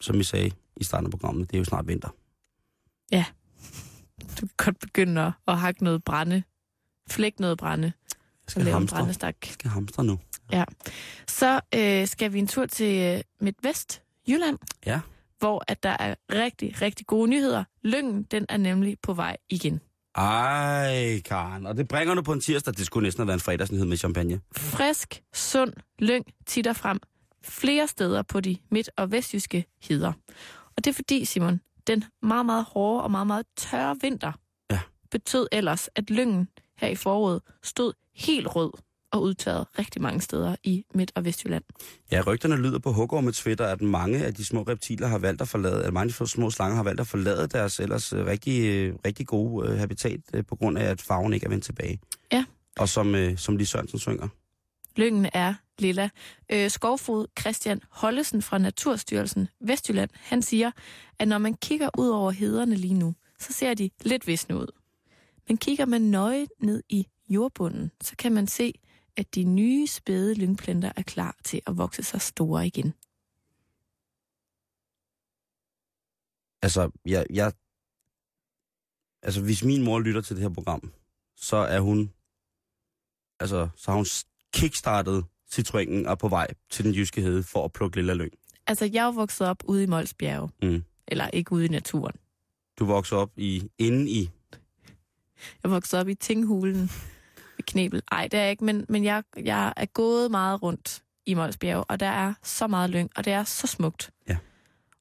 som I sagde i starten af programmet, det er jo snart vinter. Du kan godt begynde at, at hakke noget brænde. Flæk noget brænde. Jeg Og skal lave en hamstre. brændestak. Jeg skal hamstre nu. Så øh, skal vi en tur til øh, Midtvest, Jylland. Ja. Hvor at der er rigtig, rigtig gode nyheder. Lyngen, den er nemlig på vej igen. Ej, Karen. Og det bringer du på en tirsdag. Det skulle næsten have været en fredagsnyhed med champagne. Frisk, sund lyng titter frem flere steder på de midt- og vestjyske heder. Og det er fordi, Simon, den meget, meget hårde og meget, meget tørre vinter Ja. betød ellers, at lyngen her i foråret stod helt rød og udtørret rigtig mange steder i Midt- og Vestjylland. Ja, rygterne lyder på hugormet Twitter, at mange af de små reptiler har valgt at forlade, at mange små slanger har valgt at forlade deres ellers øh, rigtig, øh, rigtig gode øh, habitat, på grund af, at farven ikke er vendt tilbage. Ja. Og som, som Lis Sørensen synger. Lyngen er lilla. Øh, skovfod Christian Hollesen fra Naturstyrelsen Vestjylland, han siger, at når man kigger ud over hederne lige nu, så ser de lidt visne ud. Men kigger man nøje ned i jordbunden, så kan man se, at de nye spæde lyngplanter er klar til at vokse sig store igen. Altså, jeg, jeg, altså, hvis min mor lytter til det her program, så er hun, altså, så har hun kickstartet Citroënen og på vej til den jyske hede for at plukke lille lyng. Altså, jeg er vokset op ude i Molsbjerge. Mm. Eller ikke ude i naturen. Du voksede op i, inde i, Jeg vokset op i Tinghulen Knebel. Ej, det er jeg ikke, men, men jeg, jeg er gået meget rundt i Molsbjerge, og der er så meget lyng, og det er så smukt. Ja.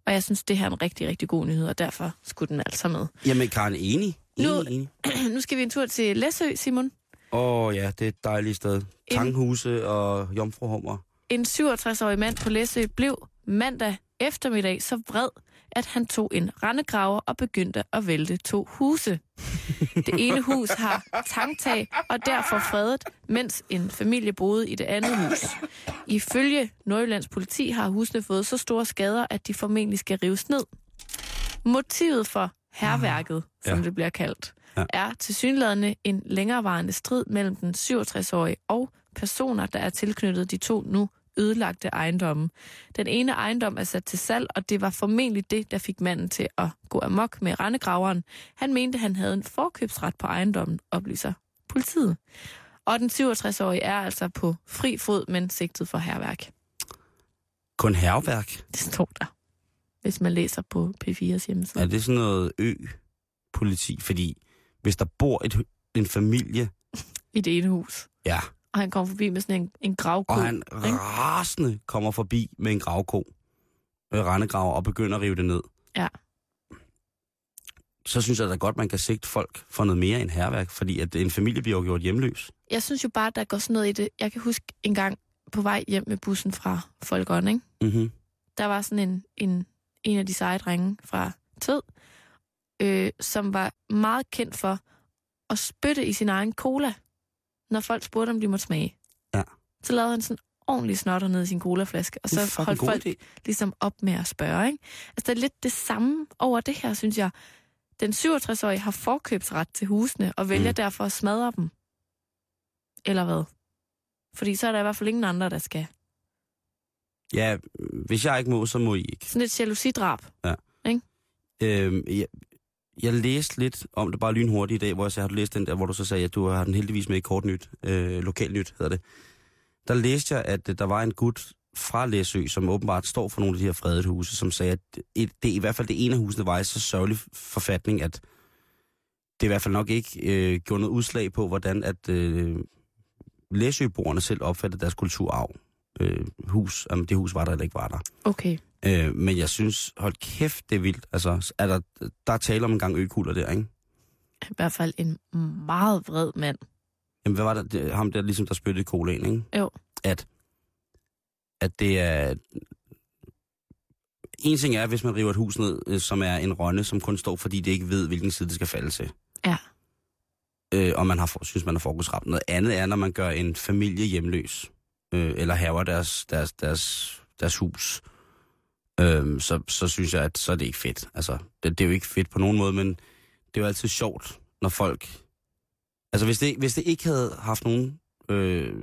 Og jeg synes, det her er en rigtig, rigtig god nyhed, og derfor skulle den altså med. jamen Karen, enig. Nu- Enig, enig. nu skal vi en tur til Læsø, Simon. Åh oh, ja, det er et dejligt sted. Tanghuse og jomfruhummer. En 67-årig mand på Læsø blev mandag eftermiddag så vred, at han tog en rendegraver og begyndte at vælte to huse. Det ene hus har tangtag og derfor fredet, mens en familie boede i det andet hus. Ifølge Nordjyllands politi har husene fået så store skader, at de formentlig skal rives ned. Motivet for herværket, som Ja. det bliver kaldt, Ja. er tilsyneladende en længerevarende strid mellem den 67-årige og personer, der er tilknyttet de to nu ødelagte ejendomme. Den ene ejendom er sat til salg, og det var formentlig det, der fik manden til at gå amok med rendegraveren. Han mente, han havde en forkøbsret på ejendommen, oplyser politiet. Og den 67-årige er altså på fri fod, men sigtet for herværk. Kun herværk. Det står der, hvis man læser på P4's hjemmeside. Er det sådan noget ø-politi? Fordi hvis der bor et, en familie, I det ene hus. ja, Og han kom forbi med sådan en, en gravko. og han rasende kommer forbi med en gravko, øh, rendegraver, og begynder at rive det ned. Ja. så synes jeg da godt, man kan sigte folk for noget mere end herværk, fordi at en familie bliver jo gjort hjemløs. Jeg synes jo bare, der går sådan noget i det. Jeg kan huske en gang på vej hjem med bussen fra Folkeånd, ikke? Mm-hmm. der var sådan en, en, en af de seje drenge fra Tid, øh, som var meget kendt for at spytte i sin egen cola, når folk spurgte, om de måtte smage. Ja. Så lavede han sådan ordentlig snotter ned i sin colaflaske, og så holdt folk idé. ligesom op med at spørge. Ikke? Altså, der er lidt det samme over det her, synes jeg. Den 67-årige har forkøbsret til husene, og vælger Mm. derfor at smadre dem. Eller hvad? Fordi så er der i hvert fald ingen andre, der skal. Ja, hvis jeg ikke må, så må I ikke. Sådan et jalousidrab. Øhm, jeg, jeg læste lidt om det bare lynhurtigt i dag, hvor jeg sagde, har du læst den der, hvor du så sagde, at du har den heldigvis med i kort nyt, øh, lokalnyt hedder det. Der læste jeg, at øh, der var en gut fra Læsø, som åbenbart står for nogle af de her fredede huse, som sagde, at et, det, i hvert fald det ene af husene var i så sørgelig forfatning, at det i hvert fald nok ikke øh, gjorde noget udslag på, hvordan at øh, Læsøboerne selv opfattede deres kulturarv. Øh, hus, om det hus var der eller ikke var der. Okay. Øh, men jeg synes, hold kæft, det er vildt. Altså, er der, der er tale om en gang økugler der, ikke? I hvert fald en meget vred mand. Jamen, hvad var det, det ham der, ligesom der spyttede colaen, ikke? Jo. At, at det er... En ting er, hvis man river et hus ned, øh, som er en rønne, som kun står, fordi det ikke ved, hvilken side det skal falde til. Ja. Øh, og man har, synes, man har fokusramt. Noget andet er, når man gør en familie hjemløs, øh, eller haver deres, deres, deres, deres hus. Øh, så, så synes jeg, at så er det ikke fedt. Altså, det, det er jo ikke fedt på nogen måde, men det er jo altid sjovt, når folk... Altså, hvis det, hvis det ikke havde haft nogen øh,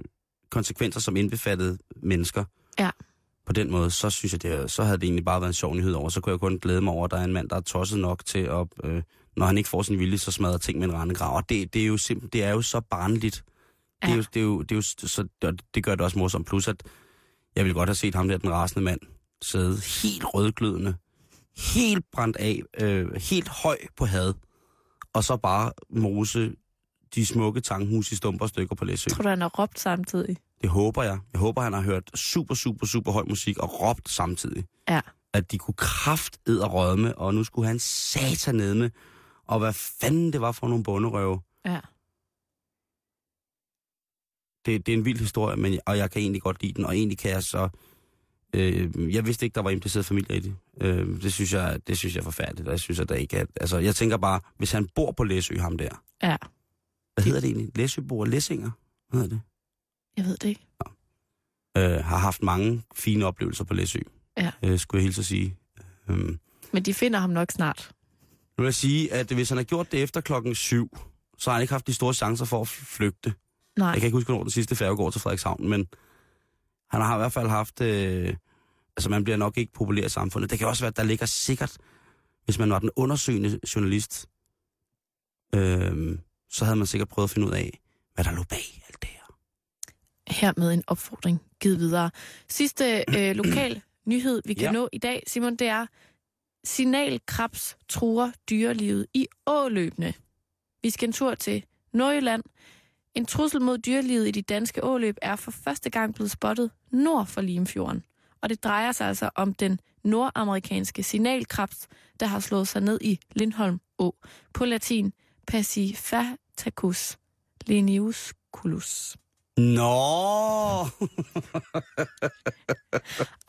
konsekvenser, som indbefattede mennesker, Ja. på den måde, så synes jeg, det, så havde det egentlig bare været en sjov nyhed over. Så kunne jeg kun glæde mig over, at der er en mand, der er tosset nok til at, øh, når han ikke får sin vilje, så smadrer ting med en rendegrav. Og det, det er jo simpelthen, det er jo så barnligt. Det, er jo, det, er jo, det, er jo, så, det, det gør det også morsomt. Plus, at jeg ville godt have set ham der, den rasende mand, sidde helt rødglødende, helt brændt af, øh, helt høj på had, og så bare mose de smukke tanghus i stumper og stykker på Læsø. Tror du, han har råbt samtidig? Det håber jeg. Jeg håber, han har hørt super, super, super høj musik og råbt samtidig. Ja. At de kunne kraft og rødme, og nu skulle han satan ned med. Og hvad fanden det var for nogle bunderøve. Ja. Det, det er en vild historie, men, og jeg kan egentlig godt lide den, og egentlig kan jeg så... Øh, jeg vidste ikke, der var impliceret familie i det. Øh, det, synes jeg, det synes jeg er forfærdeligt, og jeg synes, at der ikke er... Altså, jeg tænker bare, hvis han bor på Læsø, ham der. Ja. Hvad hedder det egentlig? Læsøbor Læsinger? Hvad hedder det? Jeg ved det ikke. øh, har haft mange fine oplevelser på Læsø. Ja. Øh, skulle jeg hilse at sige. Øhm, Men de finder ham nok snart. nu vil jeg sige, at hvis han har gjort det efter klokken syv, så har han ikke haft de store chancer for at flygte. Nej. Jeg kan ikke huske, hvornår den sidste færge går til Frederikshavn, men han har i hvert fald haft... Øh, altså, man bliver nok ikke populær i samfundet. Det kan også være, at der ligger sikkert, hvis man var den undersøgende journalist, øh, så havde man sikkert prøvet at finde ud af, hvad der lå bag alt det her. Her med en opfordring givet videre. Sidste øh, lokal nyhed, vi kan Ja. ja. nå i dag, Simon, det er signalkrabs truer dyrelivet i åløbene. Vi skal en tur til Nordjylland. En trussel mod dyrelivet i de danske åløb er for første gang blevet spottet nord for Limfjorden. Og det drejer sig altså om den nordamerikanske signalkrabs, der har slået sig ned i Lindholm Å. På latin Pacifatacus leniusculus. Nå!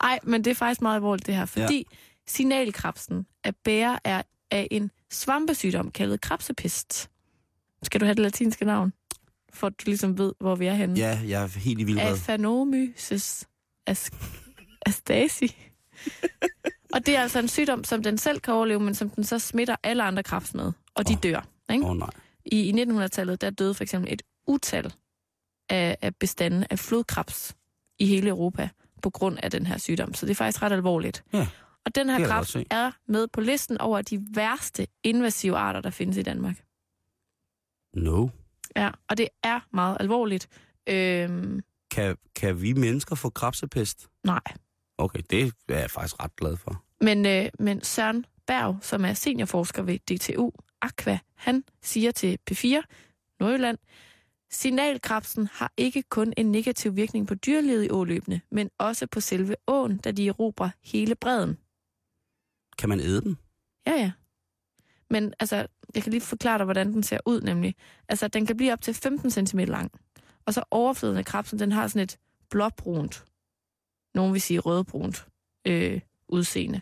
Ej, men det er faktisk meget alvorligt det her, fordi ja. signalkrabsen er bærer af, af en svampesygdom kaldet krabsepest. Skal du have det latinske navn? For at du ligesom ved, hvor vi er henne. Ja, jeg er helt i vild med. Aphanomyces as- astasi. og det er altså en sygdom, som den selv kan overleve, men som den så smitter alle andre krebs med. Og de Åh. dør. Ikke? Oh, nej. I, I 1900-tallet, der døde for eksempel et utal af, af bestanden af flodkrebs i hele Europa på grund af den her sygdom. Så det er faktisk ret alvorligt. Ja, Og den her krebs er med på listen over de værste invasive arter, der findes i Danmark. No. Ja, og det er meget alvorligt. Øhm, Kan, kan vi mennesker få krabsepest? nej. Okay, det er jeg faktisk ret glad for. Men, øh, men Søren Berg, som er seniorforsker ved DTU Aqua, han siger til P4 Nordjylland, signalkrabsen har ikke kun en negativ virkning på dyrelivet i åløbene, men også på selve åen, da de erobrer hele bredden. Kan man æde den? Ja, ja. Men altså, jeg kan lige forklare dig, hvordan den ser ud nemlig. Altså, den kan blive op til 15 cm lang. Og så overfladen af krabsen, den har sådan et blåbrunt, nogen vil sige rødbrunt, øh, udseende.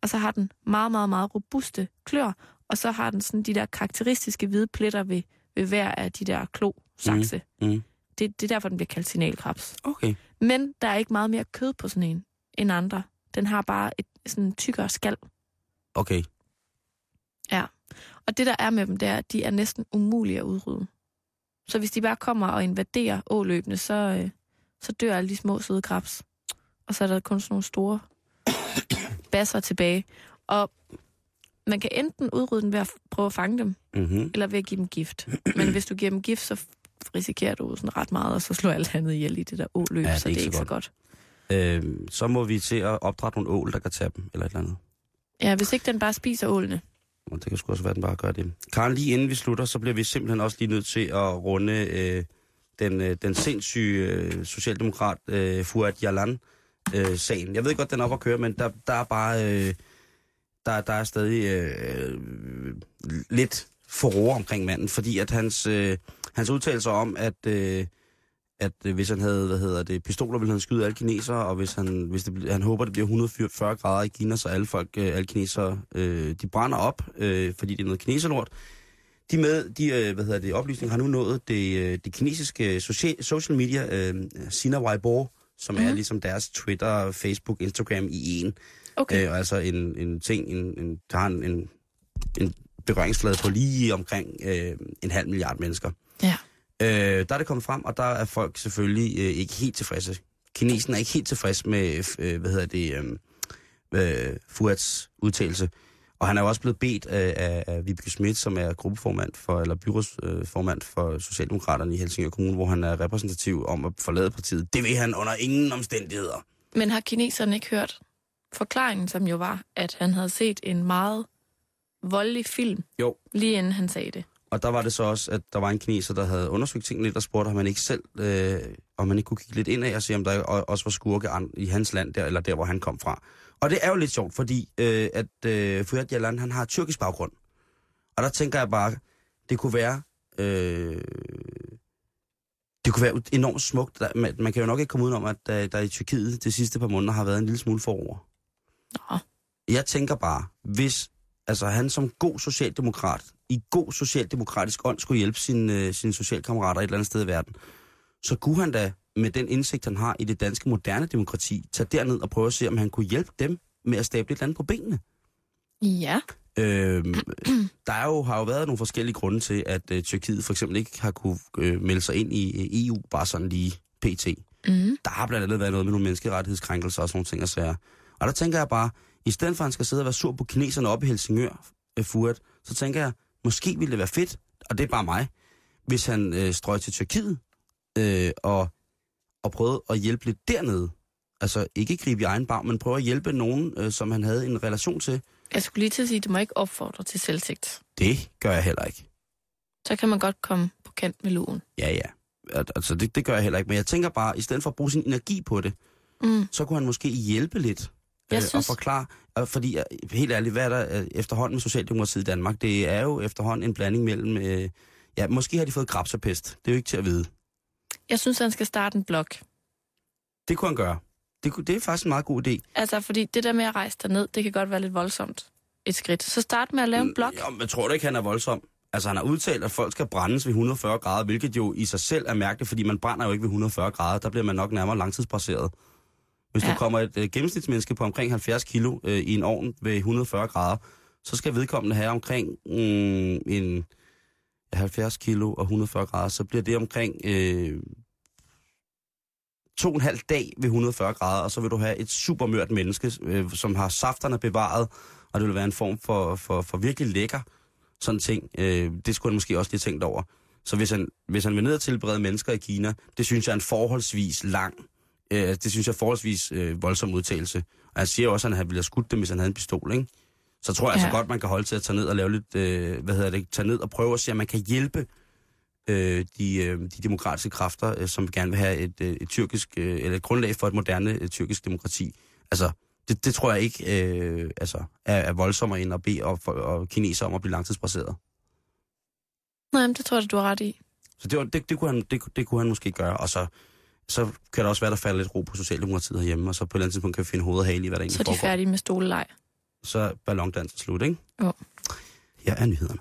Og så har den meget, meget, meget robuste klør, og så har den sådan de der karakteristiske hvide pletter ved, ved hver af de der klo-sakse. Mm. Mm. Det, det er derfor, den bliver kaldt signalkrabs. Okay. Men der er ikke meget mere kød på sådan en end andre. Den har bare et sådan tykkere skal. Okay. Ja. Og det, der er med dem, det er, at de er næsten umulige at udrydde. Så hvis de bare kommer og invaderer åløbene, så, øh, så dør alle de små søde krabs. Og så er der kun sådan nogle store basser tilbage. Og man kan enten udrydde dem ved at prøve at fange dem, Mm-hmm. eller ved at give dem gift. Men hvis du giver dem gift, så risikerer du sådan ret meget, og så slår alt andet ihjel i det der åløb, Ja, det så det er ikke så så godt. Øh, så må vi til at opdrætte nogle ål, der kan tage dem, eller et eller andet. Ja, hvis ikke den bare spiser ålene. Og det kan sgu også være, at den bare gør det. Karen, lige inden vi slutter, så bliver vi simpelthen også lige nødt til at runde øh, den, øh, den sindssyge øh, socialdemokrat øh, Fuad Yalan øh, sagen. Jeg ved godt, den er op at køre, men der, der er bare... Øh, der, der er stadig øh, lidt forroer omkring manden, fordi at hans, øh, hans udtalelser om, at, øh, at øh, hvis han havde, hvad hedder det, pistoler, ville han skyde alle kinesere, og hvis han, hvis det, han håber, det bliver 140 grader i Kina, så alle folk, øh, alle kinesere, øh, de brænder op, øh, fordi det er noget kineserlort. De med, de, øh, hvad hedder det, oplysninger har nu nået det, øh, det kinesiske social, social media, øh, Sina Weibo, som mm. er ligesom deres Twitter, Facebook, Instagram i en. Okay. Øh, og altså en, en ting, en, en, der har en, en, en berøringsflade på lige omkring øh, en halv milliard mennesker. Ja. Øh, der er det kommet frem, og der er folk selvfølgelig øh, ikke helt tilfredse. Kinesen er ikke helt tilfreds med, øh, hvad hedder det, øh, øh, Fuads udtalelse. Og han er jo også blevet bedt af, af, af Vibeke Schmidt, som er gruppeformand for, eller byrådsformand for Socialdemokraterne i Helsingør Kommune, hvor han er repræsentativ om at forlade partiet. Det vil han under ingen omstændigheder. Men har kineserne ikke hørt forklaringen, som jo var, at han havde set en meget voldelig film, Jo, lige inden han sagde det? Og der var det så også, at der var en kineser, der havde undersøgt tingene lidt og spurgte, om man ikke selv, øh, om man ikke kunne kigge lidt ind af og se, om der også var skurke i hans land, der, eller der, hvor han kom fra. Og det er jo lidt sjovt, fordi øh, at øh, Fuyat Yalan, han har tyrkisk baggrund. Og der tænker jeg bare, det kunne være... Øh, det kunne være enormt smukt. Der, man, man kan jo nok ikke komme udenom, at der, der i Tyrkiet de sidste par måneder har været en lille smule forover. Nå. Jeg tænker bare, hvis altså, han som god socialdemokrat, i god socialdemokratisk ånd, skulle hjælpe sine, øh, sine socialkammerater et eller andet sted i verden, så kunne han da med den indsigt, han har i det danske moderne demokrati, tage derned og prøve at se, om han kunne hjælpe dem med at stable et eller andet på benene. Ja. Øhm, der er jo, har jo været nogle forskellige grunde til, at øh, Tyrkiet for eksempel ikke har kunne øh, melde sig ind i øh, EU, bare sådan lige pt. Mm. Der har blandt andet været noget med nogle menneskerettighedskrænkelser og sådan nogle ting og sager. Og der tænker jeg bare, i stedet for at han skal sidde og være sur på kineserne oppe i Helsingør, øh, Furet, så tænker jeg, måske ville det være fedt, og det er bare mig, hvis han øh, strøg til Tyrkiet øh, og, og prøvede at hjælpe lidt dernede. Altså ikke gribe i egen bar, men prøve at hjælpe nogen, øh, som han havde en relation til. Jeg skulle lige til at sige, at du må ikke opfordre til selvtægt. Det gør jeg heller ikke. Så kan man godt komme på kant med lugen. Ja, ja. Al- Altså, det, det gør jeg heller ikke. Men jeg tænker bare, i stedet for at bruge sin energi på det, Mm. så kunne han måske hjælpe lidt. Jeg øh, synes- Og forklare, øh, fordi øh, helt ærligt, hvad er der efterhånden med Socialdemokratiet i Danmark? Det er jo efterhånden en blanding mellem, øh, ja, måske har de fået krabserpest. Det er jo ikke til at vide. Jeg synes, han skal starte en blog. Det kunne han gøre. Det, kunne- det er faktisk en meget god idé. Altså, fordi det der med at rejse derned, det kan godt være lidt voldsomt. Et skridt. Så start med at lave en blog. Ja, men jeg tror da ikke, han er voldsom. Altså, han har udtalt, at folk skal brændes ved 140 grader, hvilket jo i sig selv er mærkeligt, fordi man brænder jo ikke ved 140 grader. Der bliver man nok nærmere langtidsbaseret. Hvis ja. Du kommer et øh, gennemsnitsmenneske på omkring 70 kilo øh, i en ovn ved 140 grader, så skal vedkommende have omkring mm, en ja, 70 kilo og 140 grader, så bliver det omkring øh, to og en halv dag ved 140 grader, og så vil du have et supermørt menneske, øh, som har safterne bevaret, og det vil være en form for, for, for virkelig lækker sådan ting. Øh, det skulle han måske også lige tænkt over. Så hvis han, hvis han vil ned og tilberede mennesker i Kina, det synes jeg er en forholdsvis lang, øh, det synes jeg er forholdsvis øh, voldsom udtalelse. Og han siger også, at han ville have skudt dem, hvis han havde en pistol, ikke? Så tror jeg ja. Ja. altså godt, man kan holde til at tage ned og lave lidt, øh, hvad hedder det, tage ned og prøve at se, om man kan hjælpe øh, de, øh, de demokratiske kræfter, øh, som gerne vil have et, øh, et tyrkisk, øh, eller et grundlag for et moderne øh, tyrkisk demokrati. Altså, Det, det tror jeg ikke øh, altså, er, er voldsommere end at bede og, for, og kineser om at blive langtidsbaseret. Nej, men det tror jeg, du har ret i. Så det, var, det, det, kunne han, det, det kunne han måske gøre, og så, så kan det også være, der falder lidt ro på Socialdemokratiet herhjemme, og så på et eller andet tidspunkt kan vi finde hoved og hale i, hvad der Så er egentlig de foregår. færdige med stoleleg. Så er ballondansen slut, ikke? Jo. Her er nyhederne.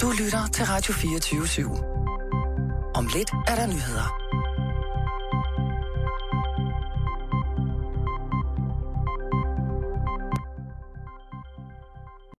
Du lytter til Radio 24 /7. Om lidt er der nyheder.